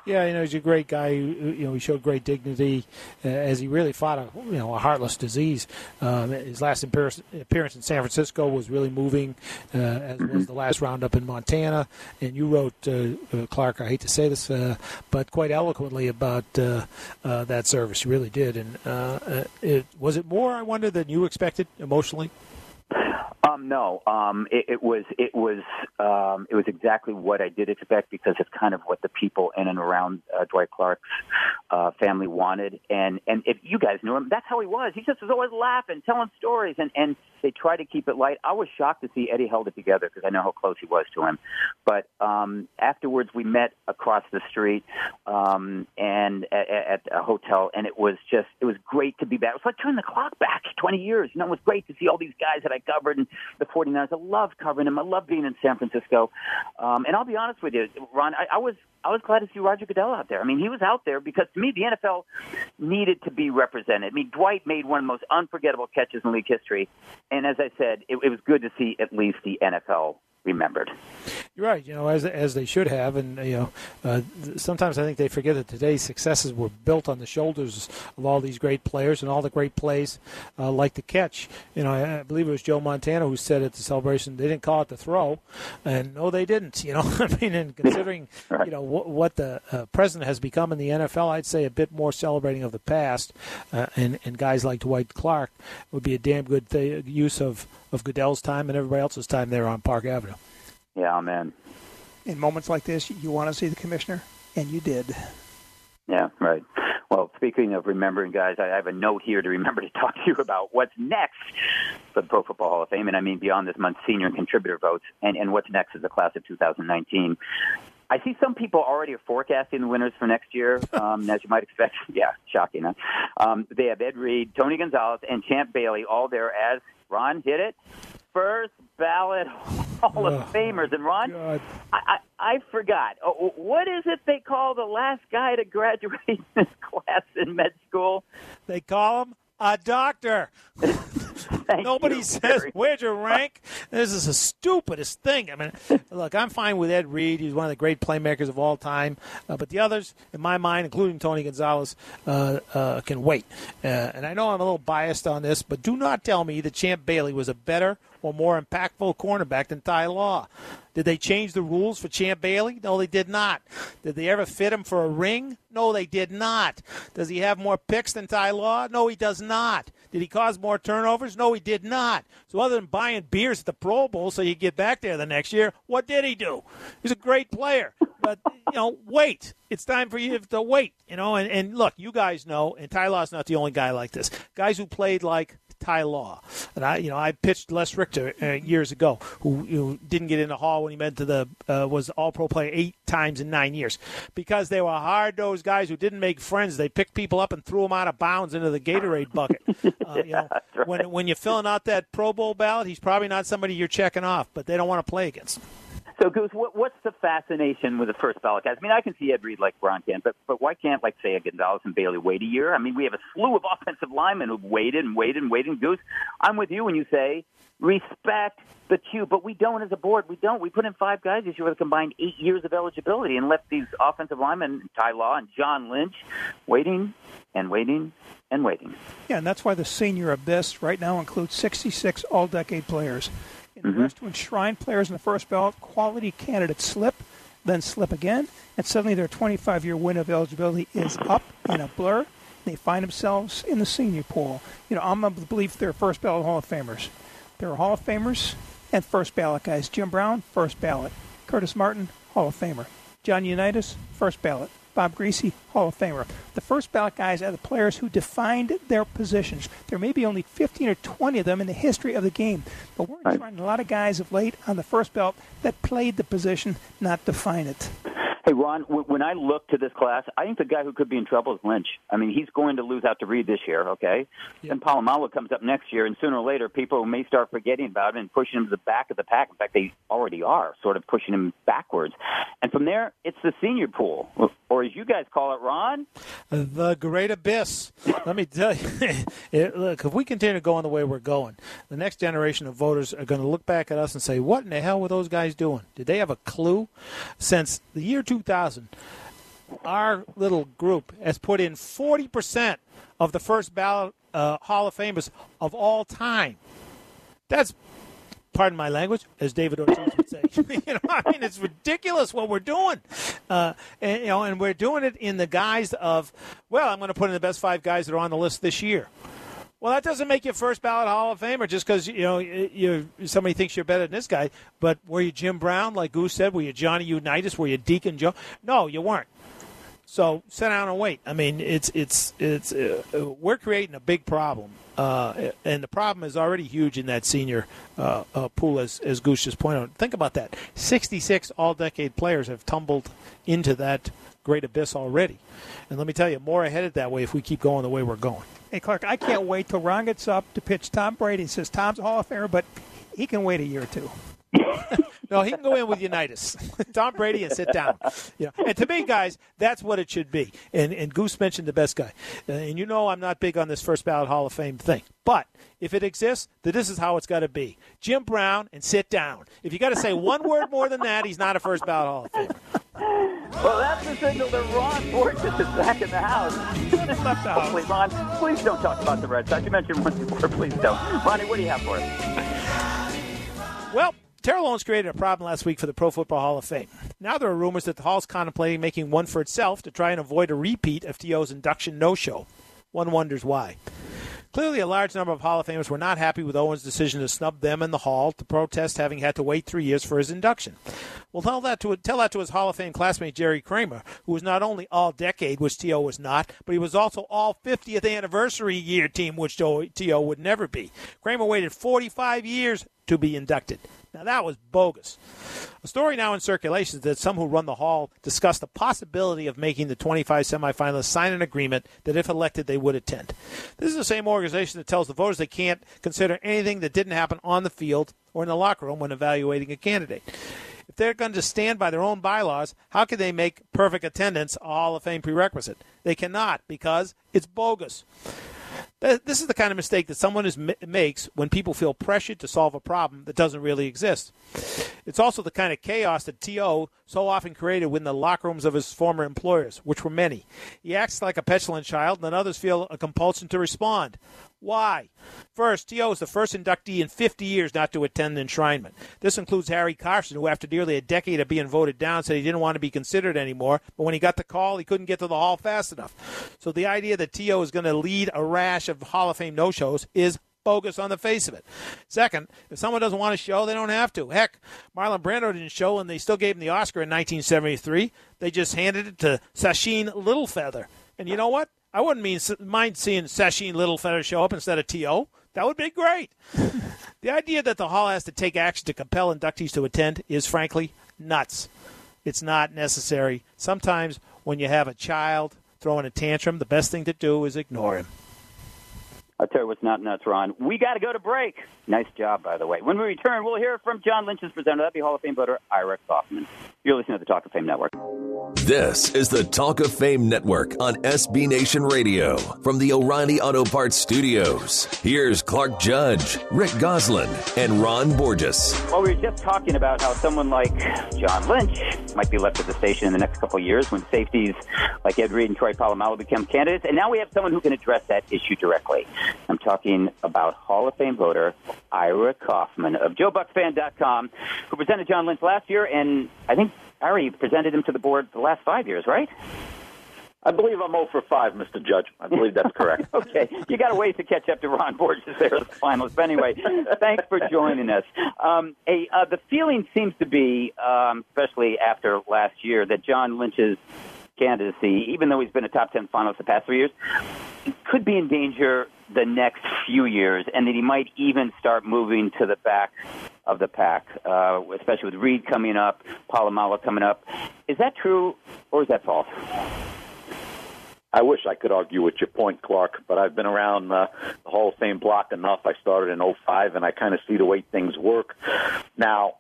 Yeah, you know, he's a great guy. You know, he showed great dignity uh, as he really fought a you know a heartless disease. Um, his last appearance, in San Francisco was really moving, uh, as was the last roundup in Montana. And you wrote, uh, uh Clark, I hate to say this, uh, but quite eloquently about uh, that service. You really did. And it, was it more, I wonder, than you expected emotionally? Um, no, um, it, it was it was um, it was exactly what I did expect because it's kind of what the people in and around uh, Dwight Clark's uh, family wanted, and and if you guys knew him, that's how he was. He just was always laughing, telling stories, and and they tried to keep it light. I was shocked to see Eddie held it together because I know how close he was to him. But um, afterwards, we met across the street um, and at, at a hotel, and it was just it was great to be back. It was like turning the clock back (laughs) 20 years. You know, it was great to see all these guys that I covered and the 49ers. I loved covering them. I loved being in San Francisco. Um, and I'll be honest with you, Ron, I, I was I was glad to see Roger Goodell out there. I mean, he was out there because to me, the NFL needed to be represented. I mean, Dwight made one of the most unforgettable catches in league history, and as I said, it, it was good to see at least the NFL remembered. You're right. You know, as as they should have, and you know, uh, sometimes I think they forget that today's successes were built on the shoulders of all these great players and all the great plays, uh, like the catch. You know, I, I, believe it was Joe Montana who said at the celebration they didn't call it the throw, and no, they didn't. (laughs) You know, I mean, and considering you know w- what the uh, president has become in the NFL, I'd say a bit more celebrating of the past, uh, and and guys like Dwight Clark would be a damn good th- use of of Goodell's time and everybody else's time there on Park Avenue. Yeah, man. In moments like this, you want to see the commissioner, and you did. Yeah, right. Well, speaking of remembering, guys, I have a note here to remember to talk to you about what's next for the Pro Football Hall of Fame, and I mean beyond this month's senior and contributor votes, and, and what's next is the class of 2019. I see some people already are forecasting the winners for next year, (laughs) um, as you might expect. (laughs) Yeah, shocking. Huh? Um, they have Ed Reed, Tony Gonzalez, and Champ Bailey all there as Ron hit it first ballot (laughs) Hall of oh, Famers. And Ron, I, I, I forgot. Oh, oh, what is it they call the last guy to graduate (laughs) this class in med school? They call him a doctor. (laughs) Nobody you, says. "Where'd you rank?" This is the stupidest thing. I mean, look, I'm fine with Ed Reed. He's one of the great playmakers of all time. Uh, but the others, in my mind, including Tony Gonzalez, uh, uh, can wait. Uh, and I know I'm a little biased on this, but do not tell me that Champ Bailey was a better or more impactful cornerback than Ty Law. Did they change the rules for Champ Bailey? No, they did not. Did they ever fit him for a ring? No, they did not. Does he have more picks than Ty Law? No, he does not. Did he cause more turnovers? No, he did not. So other than buying beers at the Pro Bowl so you get back there the next year, what did he do? He's a great player. But, you know, wait. It's time for you to wait, you know. And, and look, you guys know, and Ty Law's not the only guy like this. Guys who played like Ty Law. And I, you know, I pitched Les Richter uh, years ago, who you know, didn't get in the hall when he went to the uh, was All Pro player eight times in nine years, because they were hard nosed guys who didn't make friends. They picked people up and threw them out of bounds into the Gatorade bucket. (laughs) Uh, you know, right. when when you're filling out that Pro Bowl ballot, he's probably not somebody you're checking off, but they don't want to play against. Him. So, Goose, what, what's the fascination with the first ballot guys? I mean, I can see Ed Reed like Ron can, but but why can't like say a Gonzalez and Bailey wait a year? I mean, we have a slew of (laughs) offensive linemen who've waited and waited and waited. Goose, I'm with you when you say respect the queue, but we don't as a board. We don't. We put in five guys this year with a combined eight years of eligibility and left these offensive linemen, Ty Law and John Lynch, waiting and waiting and waiting. Yeah, and that's why the senior abyss right now includes 66 all-decade players. In mm-hmm. to enshrine players in the first ballot, quality candidates slip, then slip again, and suddenly their 25-year window of eligibility is up in a blur. They find themselves in the senior pool. You know, I'm of the belief they're first ballot Hall of Famers. They're Hall of Famers and first ballot guys. Jim Brown, first ballot. Curtis Martin, Hall of Famer. John Unitas, first ballot. Bob Griese, Hall of Famer. The first ballot guys are the players who defined their positions. There may be only 15 or 20 of them in the history of the game, but we're right. trying a lot of guys of late on the first ballot that played the position, not define it. Hey, Ron, when I look to this class, I think the guy who could be in trouble is Lynch. I mean, he's going to lose out to Reed this year, okay? Yep. And Polamalu comes up next year, and sooner or later, people may start forgetting about him and pushing him to the back of the pack. In fact, they already are, sort of pushing him backwards. And from there, it's the senior pool, or as you guys call it, Ron? The great abyss. Let me tell you, (laughs) it, look, if we continue going the way we're going, the next generation of voters are going to look back at us and say, what in the hell were those guys doing? Did they have a clue? Since the year 2000, our little group has put in 40% of the first ballot uh, Hall of Famers of all time. That's, pardon my language, as David Ortiz would say. (laughs) you know, I mean, it's ridiculous what we're doing, uh, and you know, and we're doing it in the guise of, well, I'm going to put in the best five guys that are on the list this year. Well, that doesn't make you first ballot Hall of Famer just because you know you somebody thinks you're better than this guy. But were you Jim Brown, like Goose said? Were you Johnny Unitas? Were you Deacon Joe? No, you weren't. So sit down and wait. I mean, it's it's it's uh, we're creating a big problem, uh, and the problem is already huge in that senior uh, uh pool, as as Goose just pointed out. Think about that: sixty-six all-decade players have tumbled into that great abyss already, and let me tell you, more headed that way if we keep going the way we're going. Hey, Clark, I can't wait till Ron gets up to pitch Tom Brady. He says Tom's a Hall of Famer, but he can wait a year or two. (laughs) no, he can go in with Unitas, (laughs) Tom Brady, and sit down. You know, and to me, guys, that's what it should be. And and Goose mentioned the best guy, uh, and you know I'm not big on this first ballot Hall of Fame thing, but if it exists, then this is how it's got to be: Jim Brown and sit down. If you got to say one word more than that, he's not a first ballot Hall of Famer. Well, that's the signal that Ron Borges is back in the house. left the house. Please, Ron, please don't talk about the Red Sox. You mentioned once before. Please don't. Ronnie, what do you have for us? Well, Terrell Owens created a problem last week for the Pro Football Hall of Fame. Now there are rumors that the Hall's contemplating making one for itself to try and avoid a repeat of T.O.'s induction no-show. One wonders why. Clearly, a large number of Hall of Famers were not happy with Owens' decision to snub them in the Hall to protest having had to wait three years for his induction. Well, tell that to tell that to his Hall of Fame classmate Jerry Kramer, who was not only all decade, which T.O. was not, but he was also all 50th anniversary year team, which T.O. would never be. Kramer waited 45 years to be inducted. Now, that was bogus. A story now in circulation is that some who run the hall discussed the possibility of making the 25 semifinalists sign an agreement that if elected, they would attend. This is the same organization that tells the voters they can't consider anything that didn't happen on the field or in the locker room when evaluating a candidate. If they're going to stand by their own bylaws, how can they make perfect attendance a Hall of Fame prerequisite? They cannot because it's bogus. This is the kind of mistake that someone is, makes when people feel pressured to solve a problem that doesn't really exist. It's also the kind of chaos that T.O. so often created within the locker rooms of his former employers, which were many. He acts like a petulant child, and then others feel a compulsion to respond. Why? First, T.O. is the first inductee in 50 years not to attend the enshrinement. This includes Harry Carson, who, after nearly a decade of being voted down, said he didn't want to be considered anymore, but when he got the call, he couldn't get to the Hall fast enough. So the idea that T.O. is going to lead a rash of Hall of Fame no shows is bogus on the face of it. Second, if someone doesn't want to show, they don't have to. Heck, Marlon Brando didn't show, and they still gave him the Oscar in 1973. They just handed it to Sacheen Littlefeather. And you know what? I wouldn't mean, mind seeing Sacheen Littlefeather show up instead of T.O. That would be great. (laughs) the idea that the Hall has to take action to compel inductees to attend is, frankly, nuts. It's not necessary. Sometimes when you have a child throwing a tantrum, the best thing to do is ignore him. I'll tell you what's not nuts, Ron. We got to go to break. Nice job, by the way. When we return, we'll hear from John Lynch's presenter. That'd be Hall of Fame voter Ira Kaufman. You're listening to the Talk of Fame Network. This is the Talk of Fame Network on SB Nation Radio from the O'Reilly Auto Parts Studios. Here's Clark Judge, Rick Gosselin, and Ron Borges. Well, we were just talking about how someone like John Lynch might be left at the station in the next couple of years when safeties like Ed Reed and Troy Polamalu become candidates. And now we have someone who can address that issue directly. I'm talking about Hall of Fame voter Ira Kaufman of JoeBucsFan.com, who presented John Lynch last year, and I think Ira presented him to the board the last five years, right? I believe I'm 0 for 5, Mr. Judge. I believe that's correct. (laughs) okay. You got a ways to catch up to Ron Borges there as the finalist. But anyway, thanks for joining us. Um, hey, uh, the feeling seems to be, um, especially after last year, that John Lynch's candidacy, even though he's been a top 10 finalist the past three years, could be in danger the next few years, and that he might even start moving to the back of the pack, uh, especially with Reed coming up, Polamalu coming up. Is that true, or is that false? I wish I could argue with your point, Clark, but I've been around uh, the Hall of Fame block enough. I started in 05, and I kind of see the way things work. Now,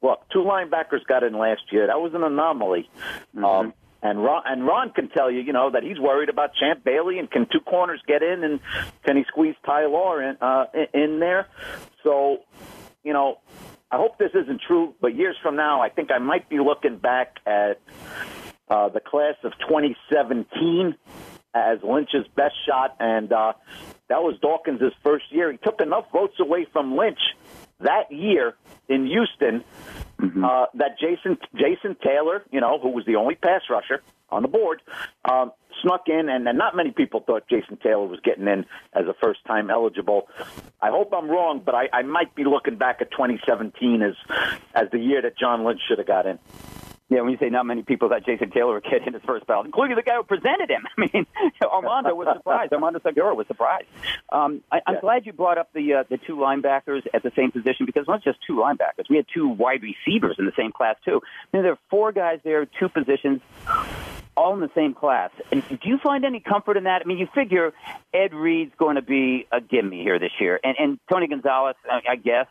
look, two linebackers got in last year. That was an anomaly. Mm-hmm. Um, and Ron, and Ron can tell you, you know, that he's worried about Champ Bailey and can two corners get in and can he squeeze Ty Law in, uh, in there? So, you know, I hope this isn't true, but years from now, I think I might be looking back at uh, the class of 2017 as Lynch's best shot, and uh, that was Dawkins' first year. He took enough votes away from Lynch that year in Houston mm-hmm. uh, that Jason Jason Taylor, you know, who was the only pass rusher on the board, um, snuck in, and, and not many people thought Jason Taylor was getting in as a first time eligible. I hope I'm wrong, but I, I might be looking back at 2017 as as the year that John Lynch should have got in. Yeah, when you say not many people thought Jason Taylor would get in his first ballot, including the guy who presented him. (laughs) I mean, Armando was surprised. Armando Salguero was surprised. Um, I, I'm yeah. glad you brought up the uh, the two linebackers at the same position because not just two linebackers. We had two wide receivers in the same class too. I mean, there are four guys there, two positions all in the same class. And do you find any comfort in that? I mean, you figure Ed Reed's going to be a gimme here this year, and and Tony Gonzalez, I guess.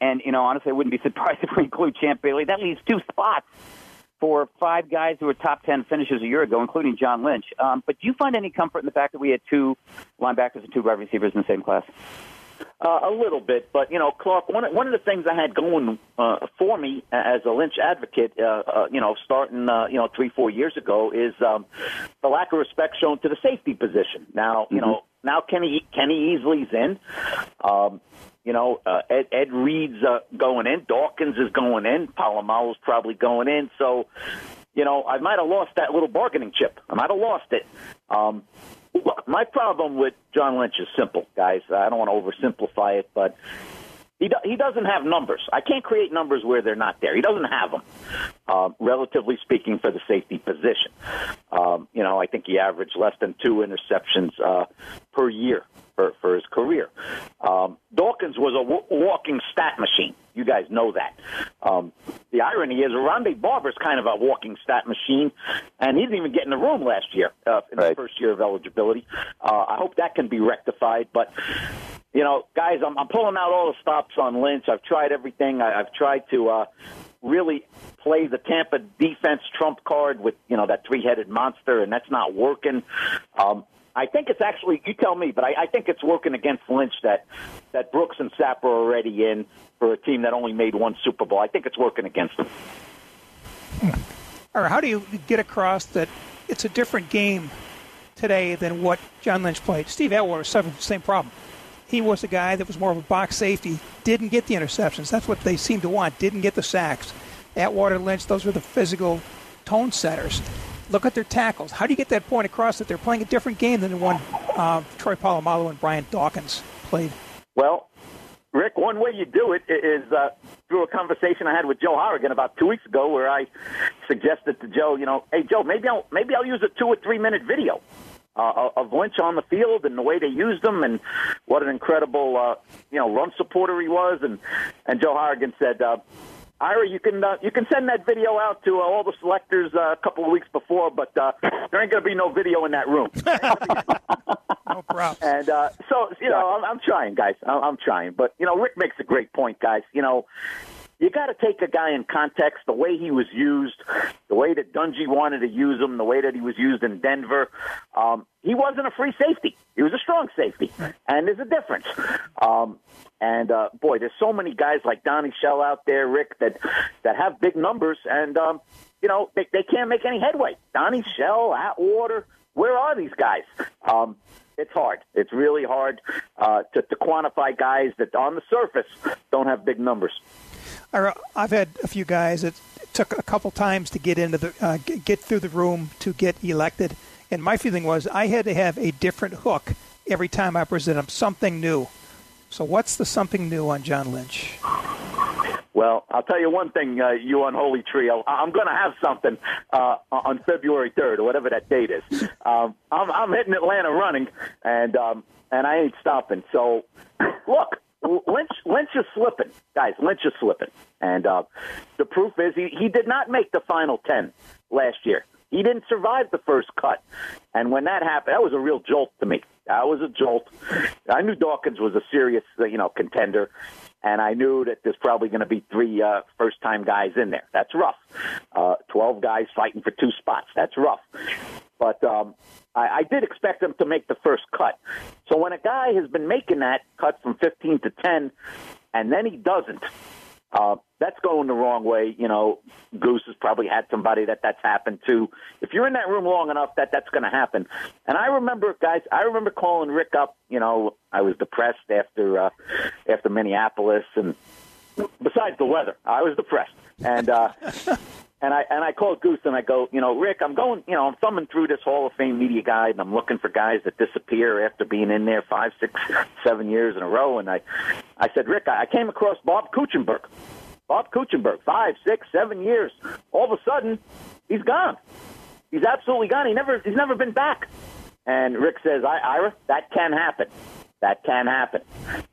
And you know, honestly, I wouldn't be (laughs) surprised if we include Champ Bailey. That leaves two spots for five guys who were top 10 finishers a year ago, including John Lynch. Um, but do you find any comfort in the fact that we had two linebackers and two wide receivers in the same class? Uh, a little bit, but you know, Clark. One of, one of the things I had going uh, for me as a Lynch advocate, uh, uh, you know, starting uh, you know three four years ago, is um, the lack of respect shown to the safety position. Now, you mm-hmm. know, now Kenny Kenny Easley's in. Um, you know, uh, Ed, Ed Reed's uh, going in. Dawkins is going in. Polamalu's probably going in. So, you know, I might have lost that little bargaining chip. I might have lost it. Um, look, my problem with John Lynch is simple, guys. I don't want to oversimplify it, but he do, he doesn't have numbers. I can't create numbers where they're not there. He doesn't have them, um, relatively speaking, for the safety position. Um, you know, I think he averaged less than two interceptions uh, per year for, for his career. Um, Dawkins was a w- walking stat machine. You guys know that. Um, the irony is, Rondé Barber's kind of a walking stat machine, and he didn't even get in the room last year uh, in right. the first year of eligibility. Uh, I hope that can be rectified, but. You know, guys, I'm, I'm pulling out all the stops on Lynch. I've tried everything. I, I've tried to uh, really play the Tampa defense trump card with you know that three-headed monster, and that's not working. Um, I think it's actually you tell me, but I, I think it's working against Lynch that that Brooks and Sapp are already in for a team that only made one Super Bowl. I think it's working against them. Or how do you get across that it's a different game today than what John Lynch played? Steve suffered the same problem. He was a guy that was more of a box safety, didn't get the interceptions. That's what they seemed to want. Didn't get the sacks. Atwater, Lynch, those were the physical tone setters. Look at their tackles. How do you get that point across that they're playing a different game than the one uh, Troy Polamalu and Brian Dawkins played? Well, Rick, one way you do it is uh, through a conversation I had with Joe Horrigan about two weeks ago, where I suggested to Joe, you know, hey Joe, maybe I'll maybe I'll use a two or three minute video uh, of Lynch on the field and the way they used him, and what an incredible uh, you know run supporter he was. And and Joe Horrigan said, uh, Ira, you can uh, you can send that video out to uh, all the selectors uh, a couple of weeks before, but uh, there ain't going to be no video in that room. (laughs) no problem. Props. And uh, so, you know, I'm, I'm trying, guys. I'm, I'm trying. But, you know, Rick makes a great point, guys. You know, you got to take a guy in context, the way he was used, the way that Dungy wanted to use him, the way that he was used in Denver. Um, he wasn't a free safety. He was a strong safety. And there's a difference. Um, and, uh, boy, there's so many guys like Donnie Shell out there, Rick, that, that have big numbers. And, um, you know, they, they can't make any headway. Donnie Shell, Atwater, where are these guys? Um, it's hard. It's really hard uh, to, to quantify guys that on the surface don't have big numbers. I- I've had a few guys that took a couple times to get into the uh, get through the room to get elected, and my feeling was I had to have a different hook every time I present them, something new. So what's the something new on John Lynch? Well, I'll tell you one thing, uh, you unholy trio. I'm going to have something uh, on February 3rd or whatever that date is. (laughs) Um, I'm, I'm hitting Atlanta running, and um, and I ain't stopping. So, look, Lynch Lynch is slipping, guys. Lynch is slipping, and uh, the proof is he he did not make the final ten last year. He didn't survive the first cut, and when that happened, that was a real jolt to me. That was a jolt. I knew Dawkins was a serious, you know, contender, and I knew that there's probably going to be three uh, first-time guys in there. That's rough. Uh, Twelve guys fighting for two spots. That's rough. But um, I, I did expect him to make the first cut. So when a guy has been making that cut from 15 to 10, and then he doesn't, uh, that's going the wrong way. You know, Goose has probably had somebody that that's happened to. If you're in that room long enough, that that's going to happen. And I remember, guys, I remember calling Rick up. You know, I was depressed after uh, after Minneapolis, and besides the weather, I was depressed. And uh, and I and I called Goose and I go, you know, Rick, I'm going, you know, I'm thumbing through this Hall of Fame media guide and I'm looking for guys that disappear after being in there five, six, (laughs) seven years in a row. And I, I said, Rick, I came across Bob Kuechenberg. Bob Kuechenberg, five, six, seven years. All of a sudden, he's gone. He's absolutely gone. He never, he's never been back. And Rick says, I, Ira, that can happen. That can happen.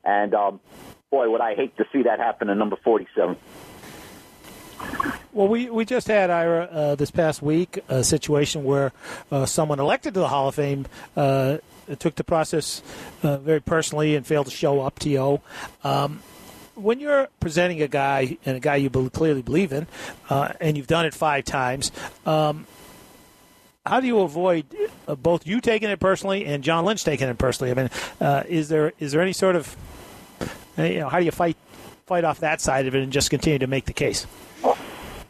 And um, boy, would I hate to see that happen in number 47. Well, we, we just had, Ira, uh, this past week, a situation where uh, someone elected to the Hall of Fame uh, took the process uh, very personally and failed to show up, T.O. Um, when you're presenting a guy and a guy you clearly believe in, uh, and you've done it five times, um, how do you avoid uh, both you taking it personally and John Lynch taking it personally? I mean, is there is there any sort of uh, you know how do you fight fight off that side of it and just continue to make the case?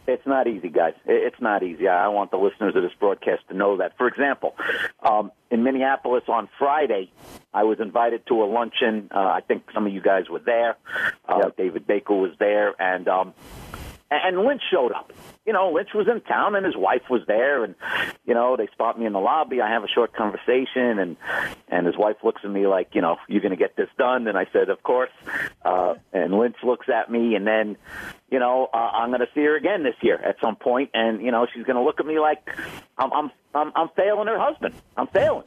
It's not easy, guys. It's not easy. I want the listeners of this broadcast to know that. For example, um, in Minneapolis on Friday, I was invited to a luncheon. Uh, I think some of you guys were there. Uh, David Baker was there, and um, and Lynch showed up. You know, Lynch was in town and his wife was there, and you know they spot me in the lobby. I have a short conversation, and and his wife looks at me like, you know, you're going to get this done, and I said, of course. Uh, and Lynch looks at me, and then, you know, uh, I'm going to see her again this year at some point, and you know she's going to look at me like I'm I'm I'm, I'm failing her husband. I'm failing.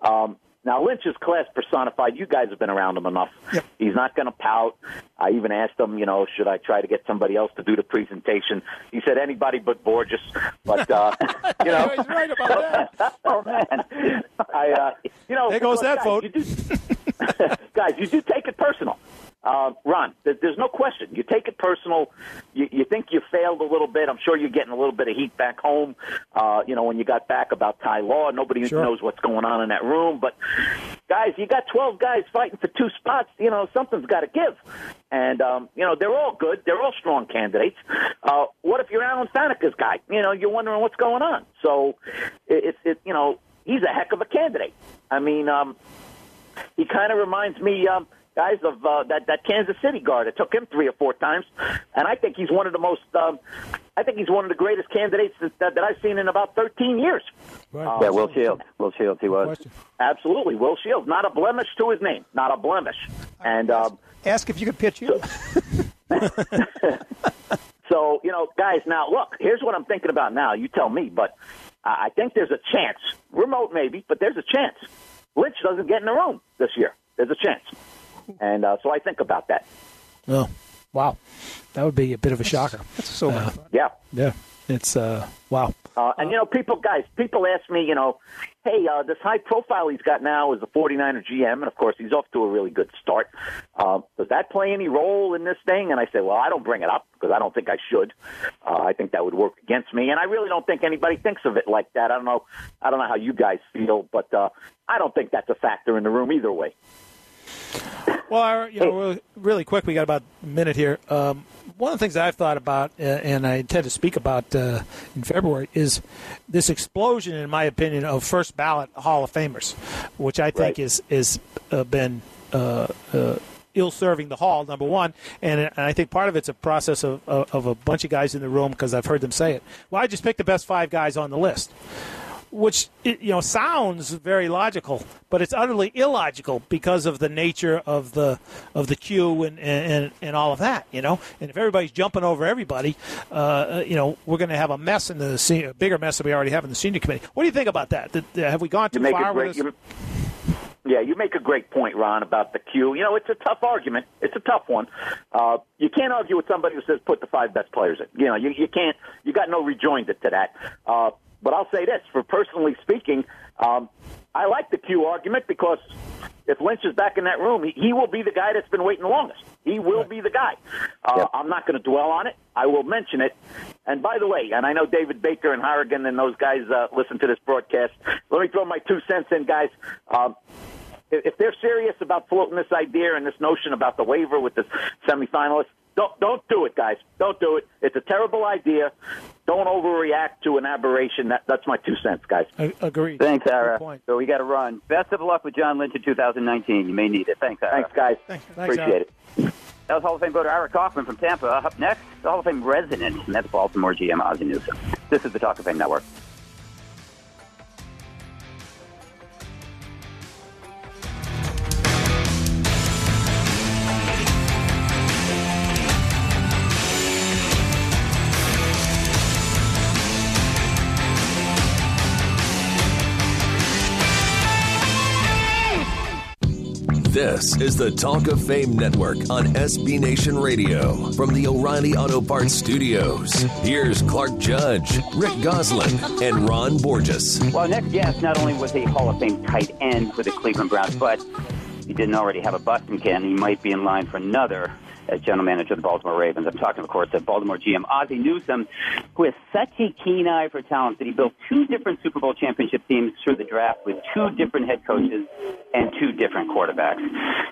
Um, now Lynch is class personified. You guys have been around him enough. Yep. He's not going to pout. I even asked him, you know, should I try to get somebody else to do the presentation? He said anybody but Borges. But uh, (laughs) you know, He's right about that. oh man, I uh, you know There goes that guys, vote. You do, (laughs) guys, you do take it personal. Uh, Ron, there's no question. You take it personal. You, you think you failed a little bit. I'm sure you're getting a little bit of heat back home. Uh, you know, when you got back about Ty Law, nobody Sure. knows what's going on in that room. But guys, you got 12 guys fighting for two spots. You know, something's got to give. And um, you know, they're all good. They're all strong candidates. Uh, what if you're Alan Faneca's guy? You know, you're wondering what's going on. So it, it's it, you know, he's a heck of a candidate. I mean, um, he kind of reminds me, um, guys, of uh, that that Kansas City guard. It took him three or four times, and I think he's one of the most. Um, I think he's one of the greatest candidates that, that, that I've seen in about 13 years. Right. Yeah, Will Shields. Will Shields, he was. Question. Absolutely, Will Shields, not a blemish to his name, not a blemish. And um, Ask if you could pitch you. (laughs) so, you know, guys, now look, here's what I'm thinking about now. You tell me, but I I think there's a chance, remote maybe, but there's a chance. Lynch doesn't get in the room this year. There's a chance, and uh, so I think about that. Oh, wow. That would be a bit of a shocker. That's so Yeah. Yeah. it's uh, wow. Uh, and, you know, people, guys, people ask me, you know, hey, uh, this high profile he's got now is the 49er GM, and of course, he's off to a really good start. Uh, does that play any role in this thing? And I say, well, I don't bring it up because I don't think I should. Uh, I think that would work against me, and I really don't think anybody thinks of it like that. I don't know. I don't know how you guys feel, but uh, I don't think that's a factor in the room either way. Well, I, you know, really, really quick, we got about a minute here. Um, one of the things I've thought about, uh, and I intend to speak about uh, in February, is this explosion, in my opinion, of first ballot Hall of Famers, which I think Right. is is uh, been. Uh, uh, ill-serving the hall number one and, and i think part of it's a process of, of, of a bunch of guys in the room because i've heard them say it well i just picked the best five guys on the list which you know sounds very logical, but it's utterly illogical because of the nature of the of the queue and and, and all of that. You know, and if everybody's jumping over everybody, uh, you know, we're going to have a mess in the senior, a bigger mess than we already have in the senior committee. What do you think about that? Have we gone too far great. with this? Yeah, you make a great point, Ron, about the queue. You know, it's a tough argument. It's a tough one. Uh, you can't argue with somebody who says put the five best players in. You know, you, you can't. You got no rejoinder to that. Uh, but I'll say this: for personally speaking, um, I like the Q argument because if Lynch is back in that room, he, he will be the guy that's been waiting the longest. He will be the guy. Uh, I'm not going to dwell on it. I will mention it. And by the way, and I know David Baker and Horrigan and those guys uh, listen to this broadcast. Let me throw my two cents in, guys. Um, if if they're serious about floating this idea and this notion about the waiver with the semifinalists, don't don't do it, guys. Don't do it. It's a terrible idea. Don't overreact to an aberration. That, that's my two cents, guys. A- Agreed. Thanks, Good Ira. point. So we got to run. Best of luck with John Lynch in 2019. You may need it. Thanks, Ira. Thanks, guys. Thanks, Appreciate it. That was Hall of Fame voter Ira Kaufman from Tampa. Up next, the Hall of Fame resident, and that's Baltimore GM Ozzie Newsome. This is the Talk of Fame Network. This is the Talk of Fame Network on SB Nation Radio from the O'Reilly Auto Parts Studios. Here's Clark Judge, Rick Gosselin, and Ron Borges. Well, next guest not only was a Hall of Fame tight end for the Cleveland Browns, but he didn't already have a Boston can. He might be in line for another as general manager of the Baltimore Ravens. I'm talking, of course, of Baltimore GM Ozzie Newsome, who has such a keen eye for talent that he built two different Super Bowl championship teams through the draft with two different head coaches and two different quarterbacks.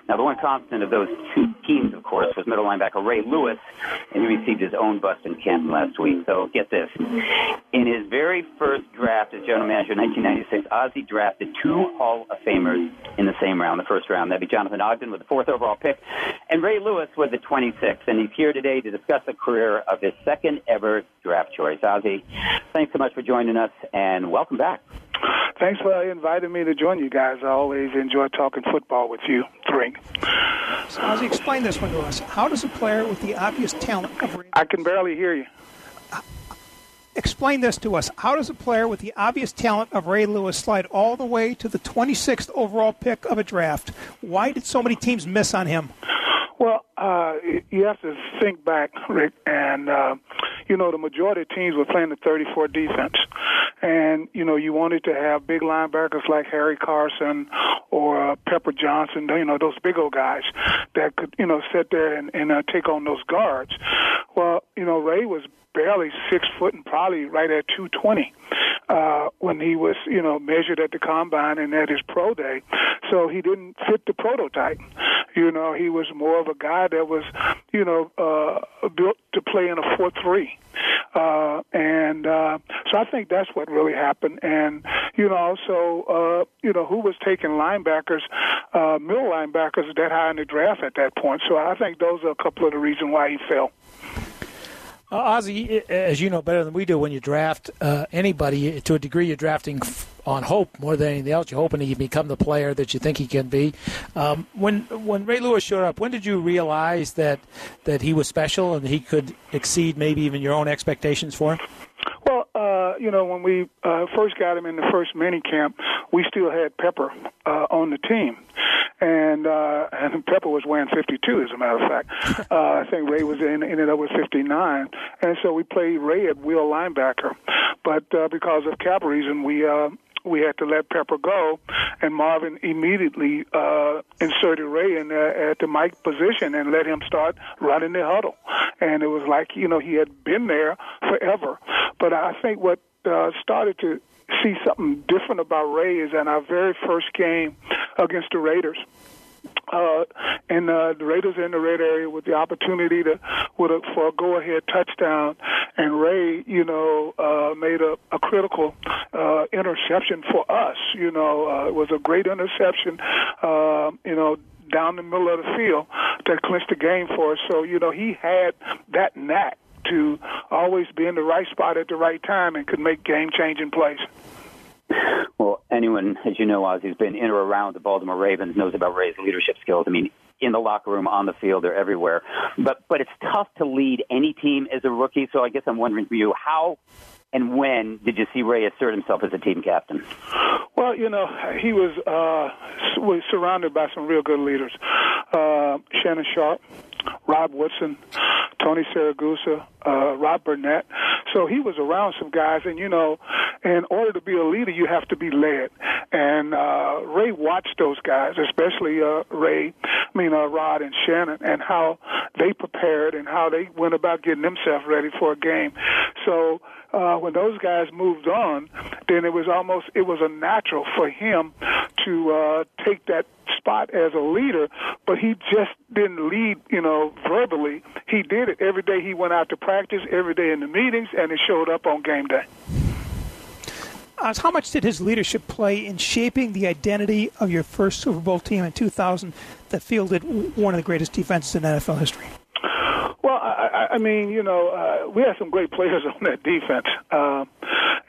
Now, the one constant of those two teams, of course, was middle linebacker Ray Lewis, and he received his own bust in Canton last week. So get this. In his very first draft as general manager in 1996, Ozzie drafted two Hall of Famers in the same round, the first round. That'd be Jonathan Ogden with the fourth overall pick, and Ray Lewis with the 26th. And he's here today to discuss the career of his second ever draft choice. Ozzie, thanks so much for joining us, and welcome back. Thanks for inviting me to join you guys. I always enjoy talking football with you three. So, Ozzie, explain this one to us. How does a player with the obvious talent of Ray, I can barely hear you. explain this to us? How does a player with the obvious talent of Ray Lewis slide all the way to the 26th overall pick of a draft? Why did so many teams miss on him? Uh, you have to think back, Rick, and uh, you know the majority of teams were playing the 34 defense, and you know you wanted to have big linebackers like Harry Carson or uh, Pepper Johnson, you know those big old guys that could you know sit there and, and uh, take on those guards. Well, you know Ray was barely six foot and probably right at 220 uh, when he was, you know, measured at the combine and at his pro day. So he didn't fit the prototype. You know, he was more of a guy that was, you know, uh, built to play in a four-three. Uh, and uh, so I think that's what really happened. And you know, also, uh, you know, who was taking linebackers, uh, middle linebackers that high in the draft at that point. So I think those are a couple of the reasons why he fell. Uh, Ozzie, as you know better than we do, when you draft uh, anybody, to a degree, you're drafting on hope more than anything else. You're hoping he can become the player that you think he can be. Um, when when Ray Lewis showed up, when did you realize that that he was special and he could exceed maybe even your own expectations for him? Well, you know, when we uh, first got him in the first mini camp, we still had Pepper uh, on the team, and uh, and Pepper was wearing 52, as a matter of fact. (laughs) uh, I think Ray was in, ended up with 59, and so we played Ray at Will linebacker, but uh, because of cap reason, we. Uh, we had to let Pepper go, and Marvin immediately uh, inserted Ray in there at the Mike position and let him start running the huddle. And it was like you know he had been there forever. But I think what uh, started to see something different about Ray is in our very first game against the Raiders. Uh, and uh, the Raiders in the red area with the opportunity to with a, for a go-ahead touchdown, and Ray, you know, uh, made a, a critical uh, interception for us. You know, uh, it was a great interception. Uh, you know, down the middle of the field that clinched the game for us. So you know, he had that knack to always be in the right spot at the right time and could make game-changing plays. Well, anyone, as you know, Oz, who's been in or around the Baltimore Ravens knows about Ray's leadership skills. I mean, in the locker room, on the field, they're everywhere. But but it's tough to lead any team as a rookie. So I guess I'm wondering for you, how and when did you see Ray assert himself as a team captain? Well, you know, he was uh, was surrounded by some real good leaders. Uh, Shannon Sharpe, Rod Woodson, Tony Siragusa, uh, Rob Burnett. So he was around some guys, and you know, in order to be a leader, you have to be led. And uh, Ray watched those guys, especially uh, Ray, I mean uh, Rod and Shannon, and how they prepared and how they went about getting themselves ready for a game. So uh, when those guys moved on, then it was almost it was a natural for him to uh, take that spot as a leader, but he just didn't lead, you know, verbally. He did it every day he went out to practice, every day in the meetings, and it showed up on game day. Uh, how much did his leadership play in shaping the identity of your first Super Bowl team in 2000 that fielded one of the greatest defenses in NFL history? Well, I, I mean, you know, uh, we had some great players (laughs) on that defense, uh,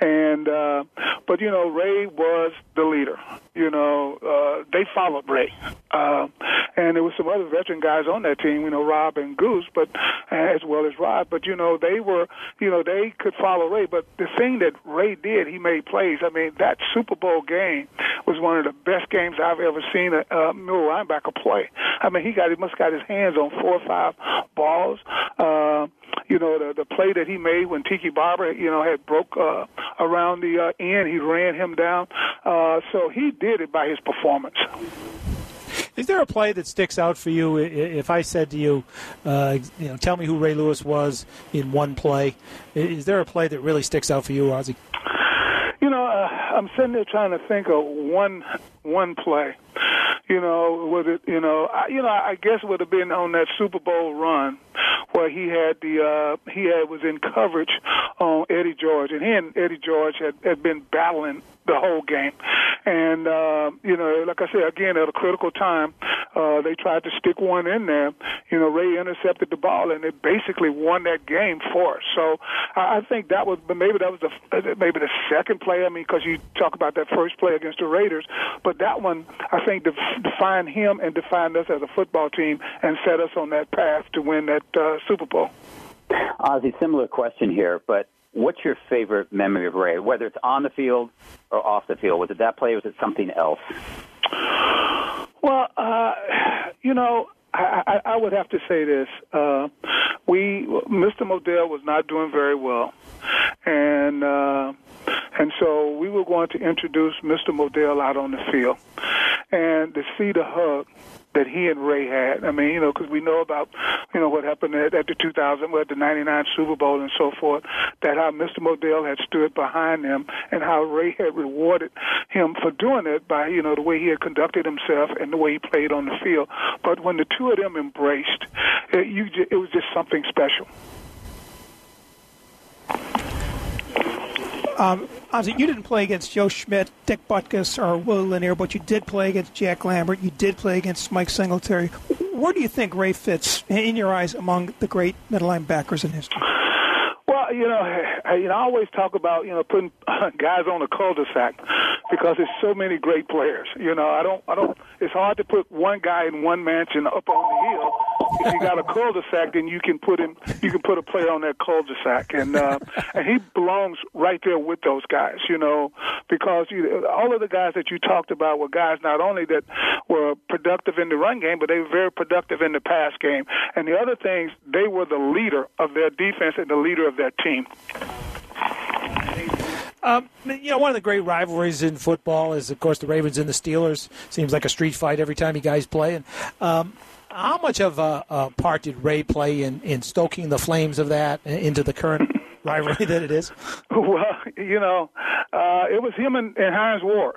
and uh, but you know, Ray was the leader. You know, uh, they followed Ray, uh, and there was some other veteran guys on that team. You know, Rob and Goose, but as well as Rob. But you know, they were, you know, they could follow Ray. But the thing that Ray did, he made plays. I mean, that Super Bowl game was one of the best games I've ever seen a, a middle linebacker play. I mean, he got he must got his hands on four or five balls. Uh, you know, the the play that he made when Tiki Barber, you know, had broke uh, around the uh, end, he ran him down. Uh, so he did it by his performance. Is there a play that sticks out for you? If I said to you, uh, you know, tell me who Ray Lewis was in one play, is there a play that really sticks out for you, Ozzie? You know, uh, I'm sitting there trying to think of one one play. You know, would it? You know, I, you know, I guess it would have been on that Super Bowl run where he had the uh, he had was in coverage on Eddie George, and he and Eddie George had had been battling the whole game. And uh, you know, like I said, again at a critical time, uh, they tried to stick one in there. You know, Ray intercepted the ball, and it basically won that game for us. So I, I think that was maybe that was the maybe the second play. I mean, because you talk about that first play against the Raiders, but that one I think def- defined him and defined us as a football team and set us on that path to win that uh, Super Bowl. Ozzie, similar question here, but what's your favorite memory of Ray, whether it's on the field or off the field? Was it that play or was it something else? Well, uh, you know, I, I, I would have to say this. Uh, we, Mr. Modell was not doing very well. And, uh, and so we were going to introduce Mr. Modell out on the field. And to see the hug that he and Ray had. I mean, you know, because we know about, you know, what happened at, at the 2000, well, the 99 Super Bowl and so forth, that how Mr. Modell had stood behind him and how Ray had rewarded him for doing it by, you know, the way he had conducted himself and the way he played on the field. But when the two of them embraced, it, you, it was just something special. Um, Ozzie, you didn't play against Joe Schmidt, Dick Butkus, or Will Lanier, but you did play against Jack Lambert. You did play against Mike Singletary. Where do you think Ray fits, in your eyes, among the great middle linebackers in history? You know, you know, I always talk about you know putting (laughs) guys on the cul-de-sac because there's so many great players. You know, I don't, I don't. It's hard to put one guy in one mansion up on the hill if you got a cul-de-sac, then you can put him, you can put a player on that cul-de-sac, and uh, and he belongs right there with those guys, you know, because you, all of the guys that you talked about were guys not only that were productive in the run game, but they were very productive in the pass game, and the other things they were the leader of their defense and the leader of their team. Um, you know, one of the great rivalries in football is, of course, the Ravens and the Steelers. Seems like a street fight every time you guys play. And um, how much of a, a, part did Ray play in, in stoking the flames of that into the current rivalry that it is? (laughs) Well, you know, uh, it was him and, and Hines Ward.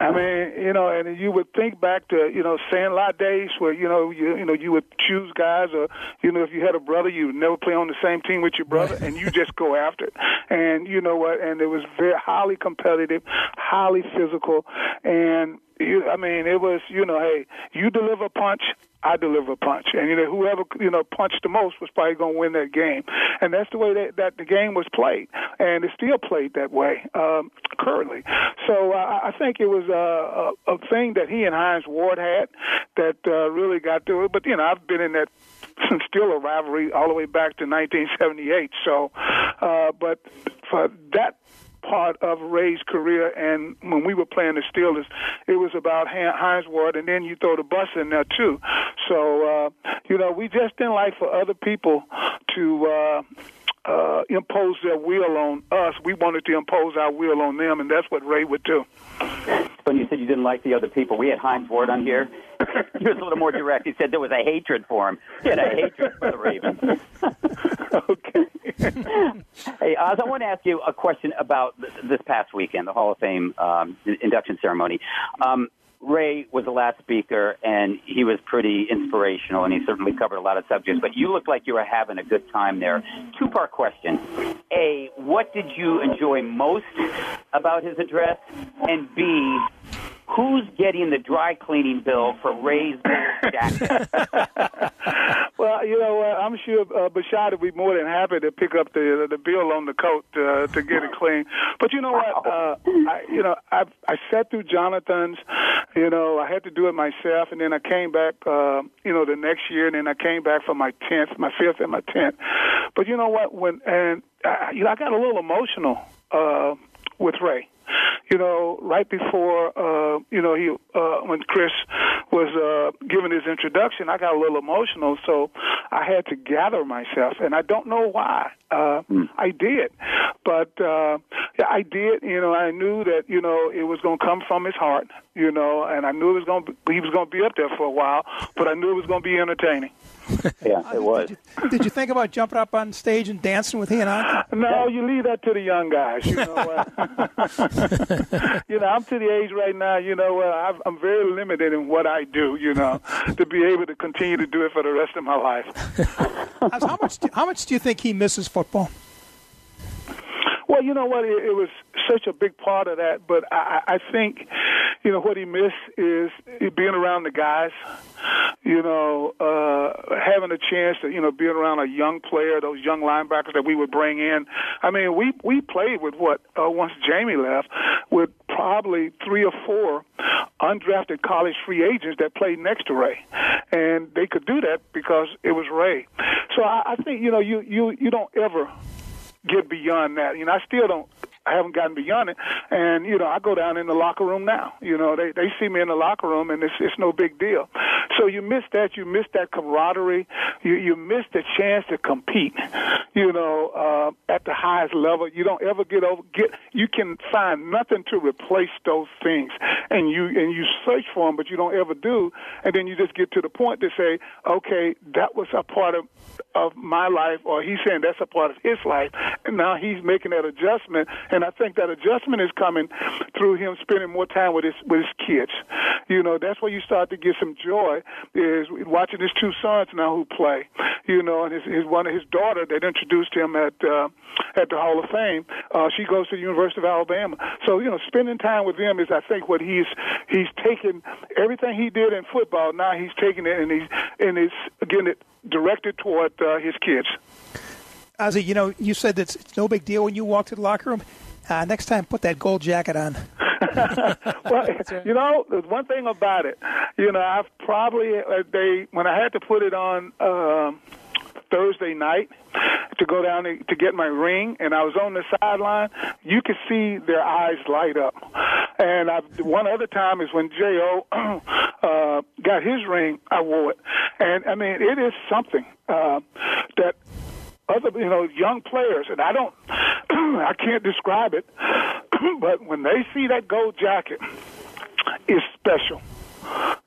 I mean, you know, and you would think back to you know Sandlot days where you know you you know you would choose guys, or you know if you had a brother, you would never play on the same team with your brother, and you just go after it. And you know what? And it was very highly competitive, highly physical, and you, I mean, it was you know, hey, you deliver a punch, I deliver a punch, and you know whoever you know punched the most was probably going to win that game, and that's the way that, that the game was played, and it's still played that way um, currently. So uh, I think it was uh, a, a thing that he and Hines Ward had that uh, really got to it. But you know, I've been in that still a rivalry all the way back to 1978. So, uh, but for that part of Ray's career. And when we were playing the Steelers, it was about Hines Ward, and then you throw the bus in there too. So uh, you know, we just didn't like for other people to. Uh, uh, impose their will on us. We wanted to impose our will on them, and that's what Ray would do. When you said you didn't like the other people, we had Hines Ward on here. (coughs) he was a little more direct. He said there was a hatred for him. He had a hatred for the Ravens. (laughs) okay. hey, Oz, I want to ask you a question about this past weekend, the Hall of Fame um, induction ceremony. Um, Ray was the last speaker, and he was pretty inspirational, and he certainly covered a lot of subjects. But you looked like you were having a good time there. Two part question: A, what did you enjoy most about his address? And B, who's getting the dry cleaning bill for Ray's (laughs) jacket? (laughs) well, you know, uh, I'm sure uh, Bashad would be more than happy to pick up the the bill on the coat uh, to get it clean. But you know what? Uh, I, you know, I I sat through Jonathan's. You know, I had to do it myself, and then I came back. Uh, you know, the next year, and then I came back for my tenth, my fifth, and my tenth. But you know what? When and I, you know, I got a little emotional uh, with Ray you know, right before, uh, you know, he uh, when Chris was uh, giving his introduction, I got a little emotional, so I had to gather myself, and I don't know why. Uh, mm. I did, but uh, yeah, I did. You know, I knew that you know it was going to come from his heart. You know, and I knew it was going to he was going to be up there for a while, but I knew it was going to be entertaining. (laughs) yeah, it was. Did you, did you, think about jumping up on stage and dancing with he and I? No, you leave that to the young guys. You know, uh, (laughs) (laughs) you know, I'm to the age right now. You know, uh, I'm very limited in what I do. You know, (laughs) to be able to continue to do it for the rest of my life. (laughs) how much? Do, how much do you think he misses football? Well, you know what? It, it was such a big part of that, but I, I think, you know, what he missed is being around the guys. You know, uh, having a chance to, you know, being around a young player, those young linebackers that we would bring in. I mean, we we played with what uh, once Jamie left, with probably three or four undrafted college free agents that played next to Ray, and they could do that because it was Ray. So I, I think you know you you you don't ever get beyond that. You know, I still don't I haven't gotten beyond it. And you know, I go down in the locker room now. You know, they they see me in the locker room, and it's it's no big deal. So you miss that. You miss that camaraderie. You you miss the chance to compete. You know, uh, at the highest level, you don't ever get over. Get you can find nothing to replace those things, and you and you search for them, but you don't ever do. And then you just get to the point to say, okay, that was a part of of my life, or he's saying that's a part of his life, and now he's making that adjustment and I think that adjustment is coming through him spending more time with his with his kids. You know, that's where you start to get some joy is watching his two sons now who play. You know, and his, his one his daughter that introduced him at uh, at the Hall of Fame. Uh, she goes to the University of Alabama. So you know, spending time with them is I think what he's he's taken everything he did in football. Now he's taking it and he's and he's getting it directed toward uh, his kids. Ozzie, you know, you said that it's no big deal when you walk to the locker room. Uh, next time, put that gold jacket on. (laughs) well, you know, there's one thing about it. You know, I've probably uh, they when I had to put it on. Um, Thursday night to go down to, to get my ring, and I was on the sideline. You could see their eyes light up. And I, one other time is when Jo (clears throat) uh, got his ring. I wore it, and I mean it is something uh, that other you know young players, and I don't, (clears throat) I can't describe it, (clears throat) but when they see that gold jacket, it's special.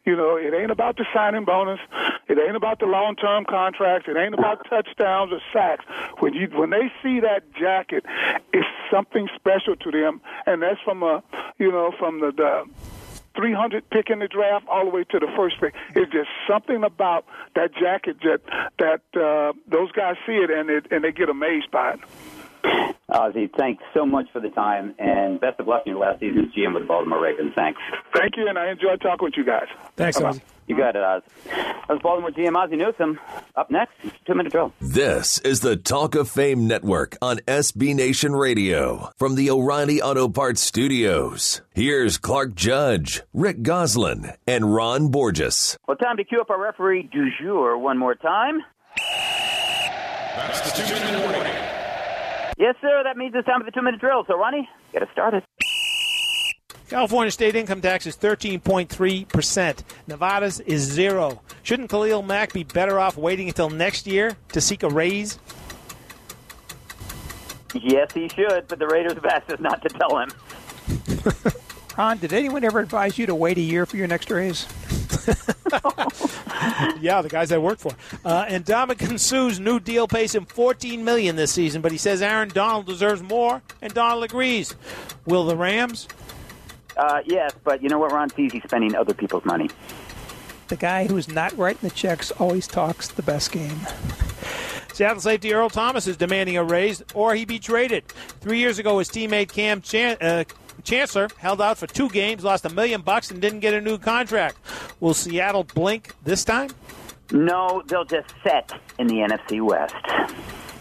You know, it ain't about the signing bonus. It ain't about the long-term contracts. It ain't about touchdowns or sacks. When you when they see that jacket, it's something special to them, and that's from a you know from the. the 300 pick in the draft all the way to the first pick. It's just something about that jacket that that uh, those guys see it and it and they get amazed by it. Ozzie, thanks so much for the time, and best of luck in your last season as GM with the Baltimore Ravens. Thanks. Thank you, and I enjoyed talking with you guys. Thanks, Bye-bye. Ozzie. You got it, Oz. That was Baltimore GM Ozzie Newsome. Up next, two minute drill. This is the Talk of Fame Network on SB Nation Radio from the O'Reilly Auto Parts Studios. Here's Clark Judge, Rick Gosselin, and Ron Borges. Well, time to cue up our referee du jour one more time. That's the two minute warning. Yes, sir. That means it's time for the two minute drill. So, Ronnie, get us started. California state income tax is 13.3%. Nevada's is zero. Shouldn't Khalil Mack be better off waiting until next year to seek a raise? Yes, he should, but the Raiders have asked us not to tell him. (laughs) Ron, did anyone ever advise you to wait a year for your next raise? (laughs) Yeah, the guys I work for. Uh, and Ndamukong Suh's new deal pays him 14 million this season, but he says Aaron Donald deserves more, and Donald agrees. Will the Rams? Uh, yes, but you know what? Ron sees he's spending other people's money. The guy who's not writing the checks always talks the best game. Seattle safety Earl Thomas is demanding a raise, or he be traded. Three years ago, his teammate Kam Chan- uh, Chancellor held out for two games, lost a million bucks, and didn't get a new contract. Will Seattle blink this time? No, they'll just set in the NFC West.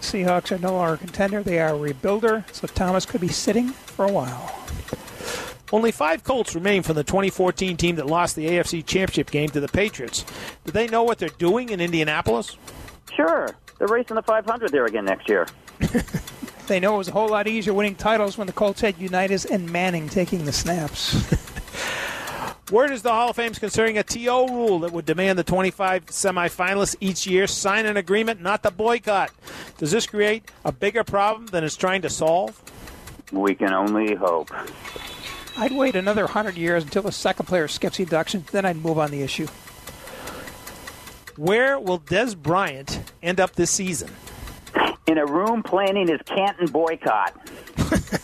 Seahawks are no longer a contender. They are a rebuilder, so Thomas could be sitting for a while. Only five Colts remain from the 2014 team that lost the AFC Championship game to the Patriots. Do they know what they're doing in Indianapolis? Sure, they're racing the 500 there again next year. (laughs) They know it was a whole lot easier winning titles when the Colts had Unitas and Manning taking the snaps. (laughs) Word is the Hall of Fame's considering a TO rule that would demand the 25 semifinalists each year sign an agreement not to boycott. Does this create a bigger problem than it's trying to solve? We can only hope. I'd wait another 100 years until the second player skips the induction, then I'd move on the issue. Where will Dez Bryant end up this season? In a room planning his Canton boycott. (laughs)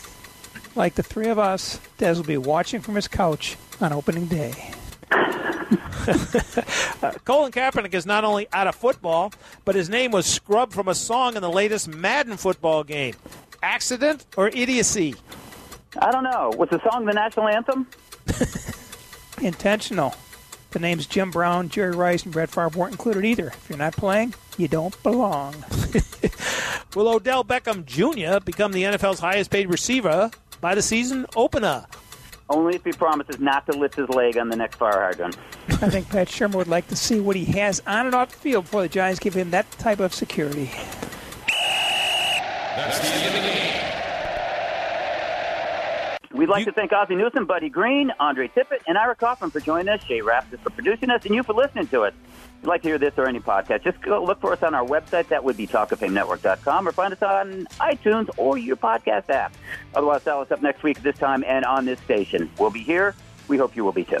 Like the three of us, Dez will be watching from his couch on opening day. (laughs) Uh, Colin Kaepernick is not only out of football, but his name was scrubbed from a song in the latest Madden football game. Accident or idiocy? I don't know. Was the song the national anthem? (laughs) Intentional. The names Jim Brown, Jerry Rice, and Brett Favre weren't included either. If you're not playing, you don't belong. (laughs) Will Odell Beckham Jr. become the NFL's highest paid receiver by the season opener? Only if he promises not to lift his leg on the next fire hydrant. I think Pat Shurmur would like to see what he has on and off the field before the Giants give him that type of security. That's the end of the game. We'd like to thank Ozzie Newsome, Buddy Green, Andre Tippett, and Ira Kaufman for joining us, Shay Raptis for producing us, and you for listening to us. If you'd like to hear this or any podcast, just go look for us on our website. That would be talkoffamenetwork.com or find us on iTunes or your podcast app. Otherwise, tell us up next week at this time and on this station. We'll be here. We hope you will be too.